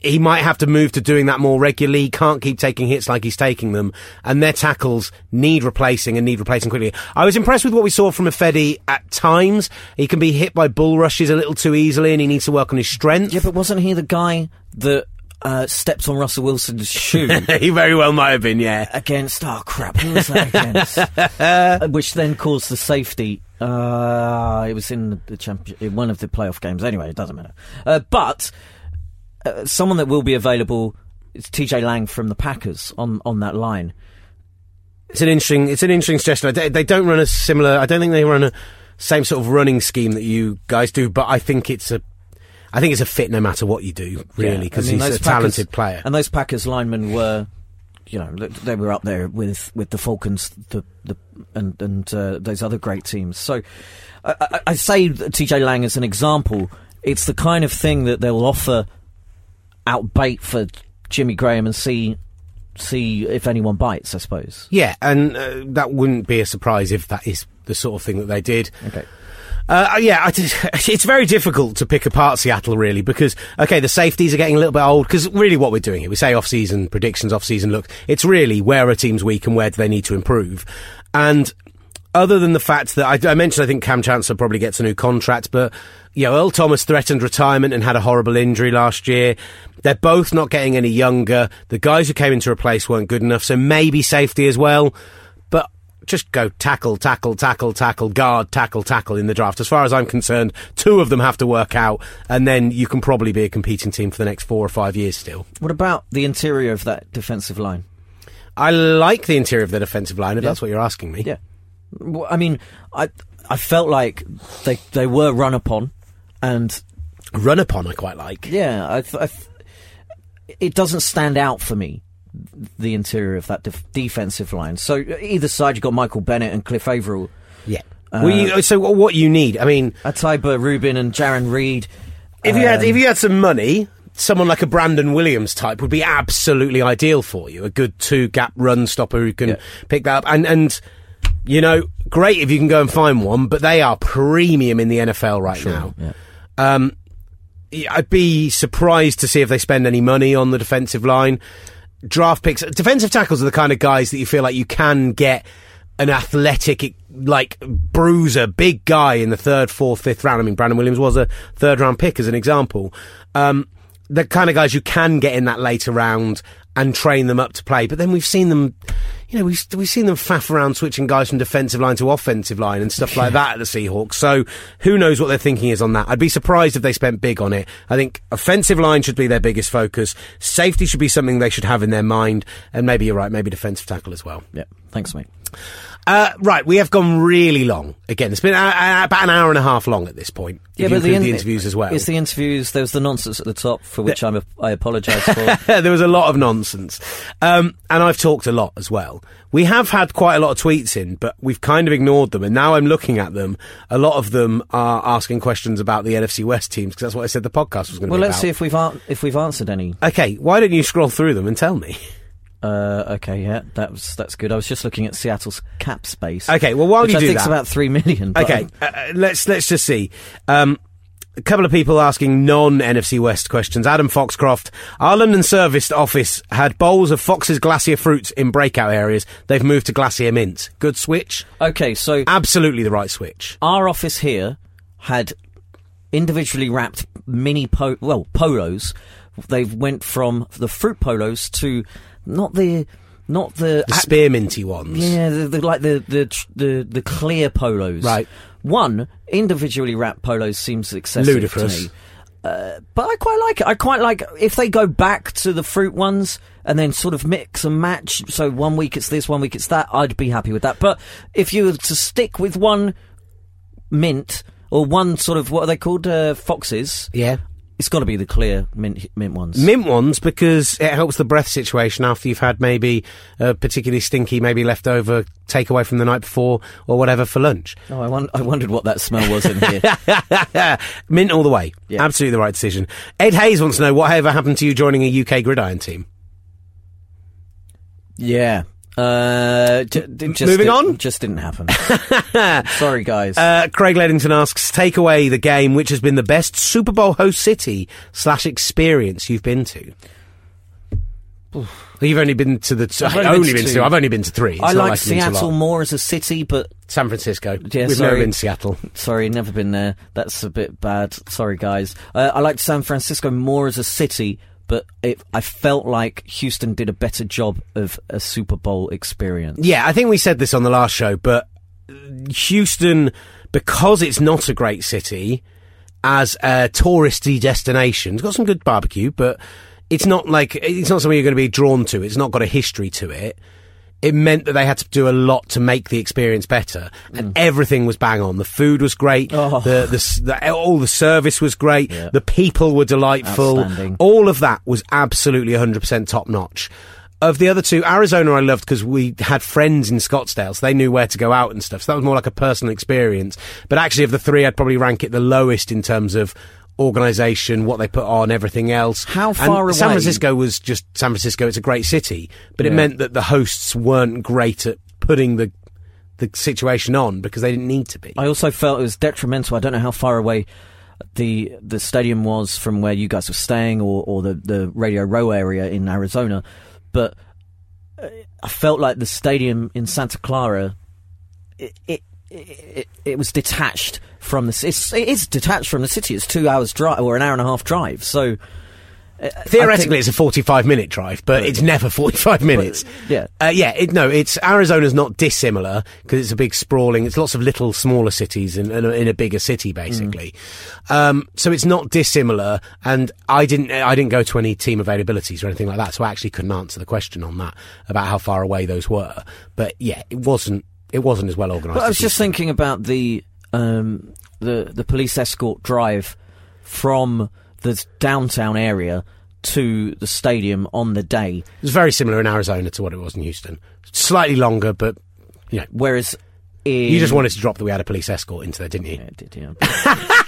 he might have to move to doing that more regularly. He can't keep taking hits like he's taking them, and their tackles need replacing and need replacing quickly. I was impressed with what we saw from Ifedi at times. He can be hit by bull rushes a little too easily, and he needs to work on his strength. yeah, but wasn't he the guy that uh, stepped on Russell Wilson's shoe? [LAUGHS] he very well might have been, yeah. against oh crap who was that against [LAUGHS] Uh, which then caused the safety uh it was in the champion in one of the playoff games anyway it doesn't matter uh, but uh, someone that will be available is TJ Lang from the Packers on on that line It's an interesting. It's an interesting suggestion. They, they don't run a similar. I don't think they run a same sort of running scheme that you guys do, but I think it's a. I think it's a fit no matter what you do, really, Yeah, because I mean, he's a talented player. and those Packers linemen were you know they were up there with with the Falcons the the and and uh, those other great teams so I, I, I say TJ Lang as an example it's the kind of thing that they'll offer out bait for Jimmy Graham and see see if anyone bites I suppose Yeah, and uh, that wouldn't be a surprise if that is the sort of thing that they did. okay Uh, yeah, [LAUGHS] it's very difficult to pick apart Seattle really because okay, the safeties are getting a little bit old because really what we're doing here, we say off-season predictions, off-season look. It's really where are teams weak and where do they need to improve, and other than the fact that I, I mentioned, I think Kam Chancellor probably gets a new contract, but you know, Earl Thomas threatened retirement and had a horrible injury last year. They're both not getting any younger. The guys who came in to replace weren't good enough, so maybe safety as well. But just go tackle, tackle, tackle, tackle, guard, tackle, tackle in the draft. As far as I'm concerned, two of them have to work out, and then you can probably be a competing team for the next four or five years still. what about the interior of that defensive line I like the interior of the defensive line, if that's what you're asking me. Yeah. Well, I mean, I I felt like they they were run upon, and Run upon, I quite like. yeah, I, th- I th- it doesn't stand out for me the interior of that def- defensive line. So uh, either side, you've got Michael Bennett and Cliff Avril, Yeah. Uh, well, you, uh, so what you need, I mean, Ahtyba Rubin and Jarran Reed. if you had Um, if you had some money, someone like a Brandon Williams type would be absolutely ideal for you. A good two gap run stopper who can Yeah. pick that up, and and you know, great if you can go and find one, but they are premium in the NFL right now. yeah. Um, I'd be surprised to see if they spend any money on the defensive line. Draft picks, defensive tackles are the kind of guys that you feel like you can get an athletic, like bruiser, big guy in the third, fourth, fifth round. I mean, Brandon Williams was a third round pick as an example. Um, the kind of guys you can get in that later round and train them up to play. But then we've seen them, you know, we've, we've seen them faff around switching guys from defensive line to offensive line and stuff like that at the Seahawks. So who knows what their thinking is on that. I'd be surprised if they spent big on it. I think offensive line should be their biggest focus. Safety should be something they should have in their mind. And maybe you're right, maybe defensive tackle as well. Yeah, thanks, mate. Uh, right, we have gone really long. Again, it's been uh, uh, about an hour and a half long at this point. Yeah, if you but the, include the interviews as well. It's the interviews. There was the nonsense at the top, for which I'm a, [LAUGHS] I apologise for. [LAUGHS] there was a lot of nonsense. Um, and I've talked a lot as well. We have had quite a lot of tweets in, but we've kind of ignored them. And now I'm looking at them. A lot of them are asking questions about the NFC West teams because that's what I said the podcast was going to well, be Well, let's about. see if we've an- if we've answered any. Okay, why don't you scroll through them and tell me? [LAUGHS] Uh, okay, yeah, that was that's good. I was just looking at Seattle's cap space. Okay, well, while which you I do think's that- about three million. but, Okay, uh, uh, let's let's just see. Um, a couple of people asking non NFC West questions. Adam Foxcroft, our London service office had bowls of Fox's Glacier fruits in breakout areas. They've moved to Glacier Mint. Good switch. okay, so Absolutely the right switch. our office here had individually wrapped mini po well polos. they've went from the fruit polos to not the not the, The spearminty ones. yeah the, the like the, the the the clear polos. Right. One individually wrapped polos seems excessive Ludicrous. to me. Uh, but I quite like it. I quite like if they go back to the fruit ones and then sort of mix and match. So one week it's this, one week it's that. I'd be happy with that. But if you were to stick with one mint or one sort of what are they called uh, foxes? Yeah. It's got to be the clear mint mint ones. Mint ones because it helps the breath situation after you've had maybe a particularly stinky, maybe leftover takeaway from the night before or whatever for lunch. oh, I, won- I wondered what that smell was in here. [LAUGHS] Mint all the way. Yeah. Absolutely the right decision. Ed Hayes wants to know whatever happened to you joining a UK gridiron team. yeah. Uh, d- just Moving di- on? Just didn't happen. [LAUGHS] Sorry, guys. Uh, Craig Leddington asks, take away the game which has been the best Super Bowl host city slash experience you've been to. [SIGHS] You've only been to the. I've I've only only, been been to two. I've only been to three. It's I like I've been to a lot. Seattle more as a city, but San Francisco. Yeah, We've sorry. never been to Seattle. [LAUGHS] Sorry, never been there. That's a bit bad. Sorry, guys. Uh, I like San Francisco more as a city, but it, I felt like Houston did a better job of a Super Bowl experience. Yeah, I think we said this on the last show, but Houston, because it's not a great city, as a touristy destination, it's got some good barbecue, but it's not like it's not something you're going to be drawn to. It's not got a history to it. It meant that they had to do a lot to make the experience better, and mm. everything was bang on. The food was great. Oh. The, the the all the service was great. Yeah. The people were delightful. All of that was absolutely 100% top notch. Of the other two, Arizona I loved because we had friends in Scottsdale, so they knew where to go out and stuff. So that was more like a personal experience. But actually, of the three, I'd probably rank it the lowest in terms of organisation, what they put on, everything else. How And far San Francisco was just San Francisco. It's a great city, but it meant that the hosts weren't great at putting the the situation on because they didn't need to be. I also felt it was detrimental. I don't know how far away the the stadium was from where you guys were staying, or, or the the Radio Row area in Arizona, but uh, I felt like the stadium in Santa Clara, it it, it, it was detached from the. It's, it is detached from the city. It's two hours drive or an hour and a half drive. So uh, Theoretically, it's a 45 minute drive, but it's never 45 minutes. yeah. Uh, yeah, it, no, it's Arizona's not dissimilar because it's a big sprawling. It's lots of little smaller cities in, in, a, in a bigger city, basically. Um, so it's not dissimilar. And I didn't, I didn't go to any team availabilities or anything like that. So I actually couldn't answer the question on that about how far away those were. But yeah, it wasn't, it wasn't as well organised. But I was just thinking about the um, the the police escort drive from the downtown area to the stadium on the day, It was very similar in Arizona to what it was in Houston. Slightly longer, but you know, whereas in, you just wanted to drop that we had a police escort into there, didn't you? Yeah, I did, yeah. [LAUGHS]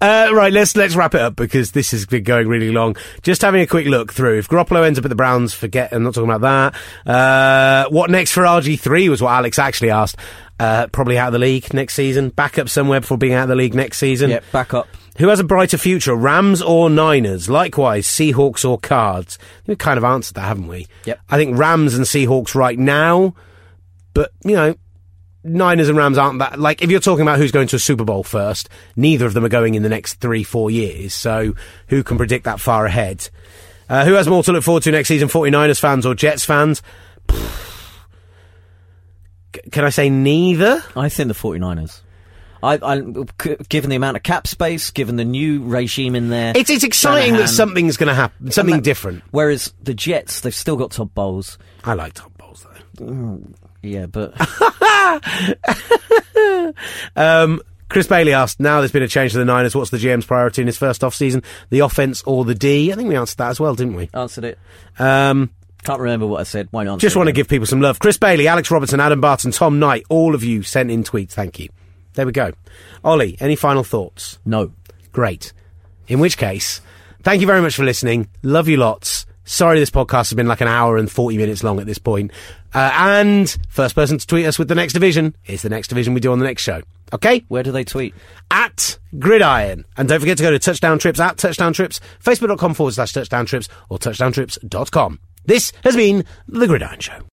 Uh, right, let's let's wrap it up because this has been going really long. Just having a quick look through. If Garoppolo ends up at the Browns, forget. I'm not talking about that. Uh, what next for RG three was what Alex actually asked. Uh, probably out of the league next season. Back up somewhere before being out of the league next season. Yep, back up. Who has a brighter future, Rams or Niners? Likewise, Seahawks or Cards? We've kind of answered that, haven't we? Yep. I think Rams and Seahawks right now, but you know, Niners and Rams aren't that. Like, if you're talking about who's going to a Super Bowl first, neither of them are going in the next three, four years. So, who can predict that far ahead? Uh, who has more to look forward to next season, 49ers fans or Jets fans? Can I say neither? I think the 49ers. I, I, given the amount of cap space, given the new regime in there, It's, it's exciting that something's going to happen, something that- different. Whereas the Jets, they've still got Todd Bowles. I like Todd Bowles, though. Yeah, but [LAUGHS] Um, Chris Bailey asked, now there's been a change to the Niners, what's the GM's priority in his first off-season? The offense or the D? I think we answered that as well, didn't we? answered it. Um, Can't remember what I said. Why not? just want to give people some love. Chris Bailey, Alex Robertson, Adam Barton, Tom Knight, all of you sent in tweets. Thank you. There we go. Olly, any final thoughts? no. Great. In which case, thank you very much for listening. Love you lots. Sorry this podcast has been like an hour and 40 minutes long at this point. Uh, and first person to tweet us with the next division is the next division we do on the next show. Okay? Where do they tweet? At Gridiron. And don't forget to go to Touchdown Trips at Touchdown Trips, facebook.com forward slash touchdown trips or touchdowntrips.com. This has been The Gridiron Show.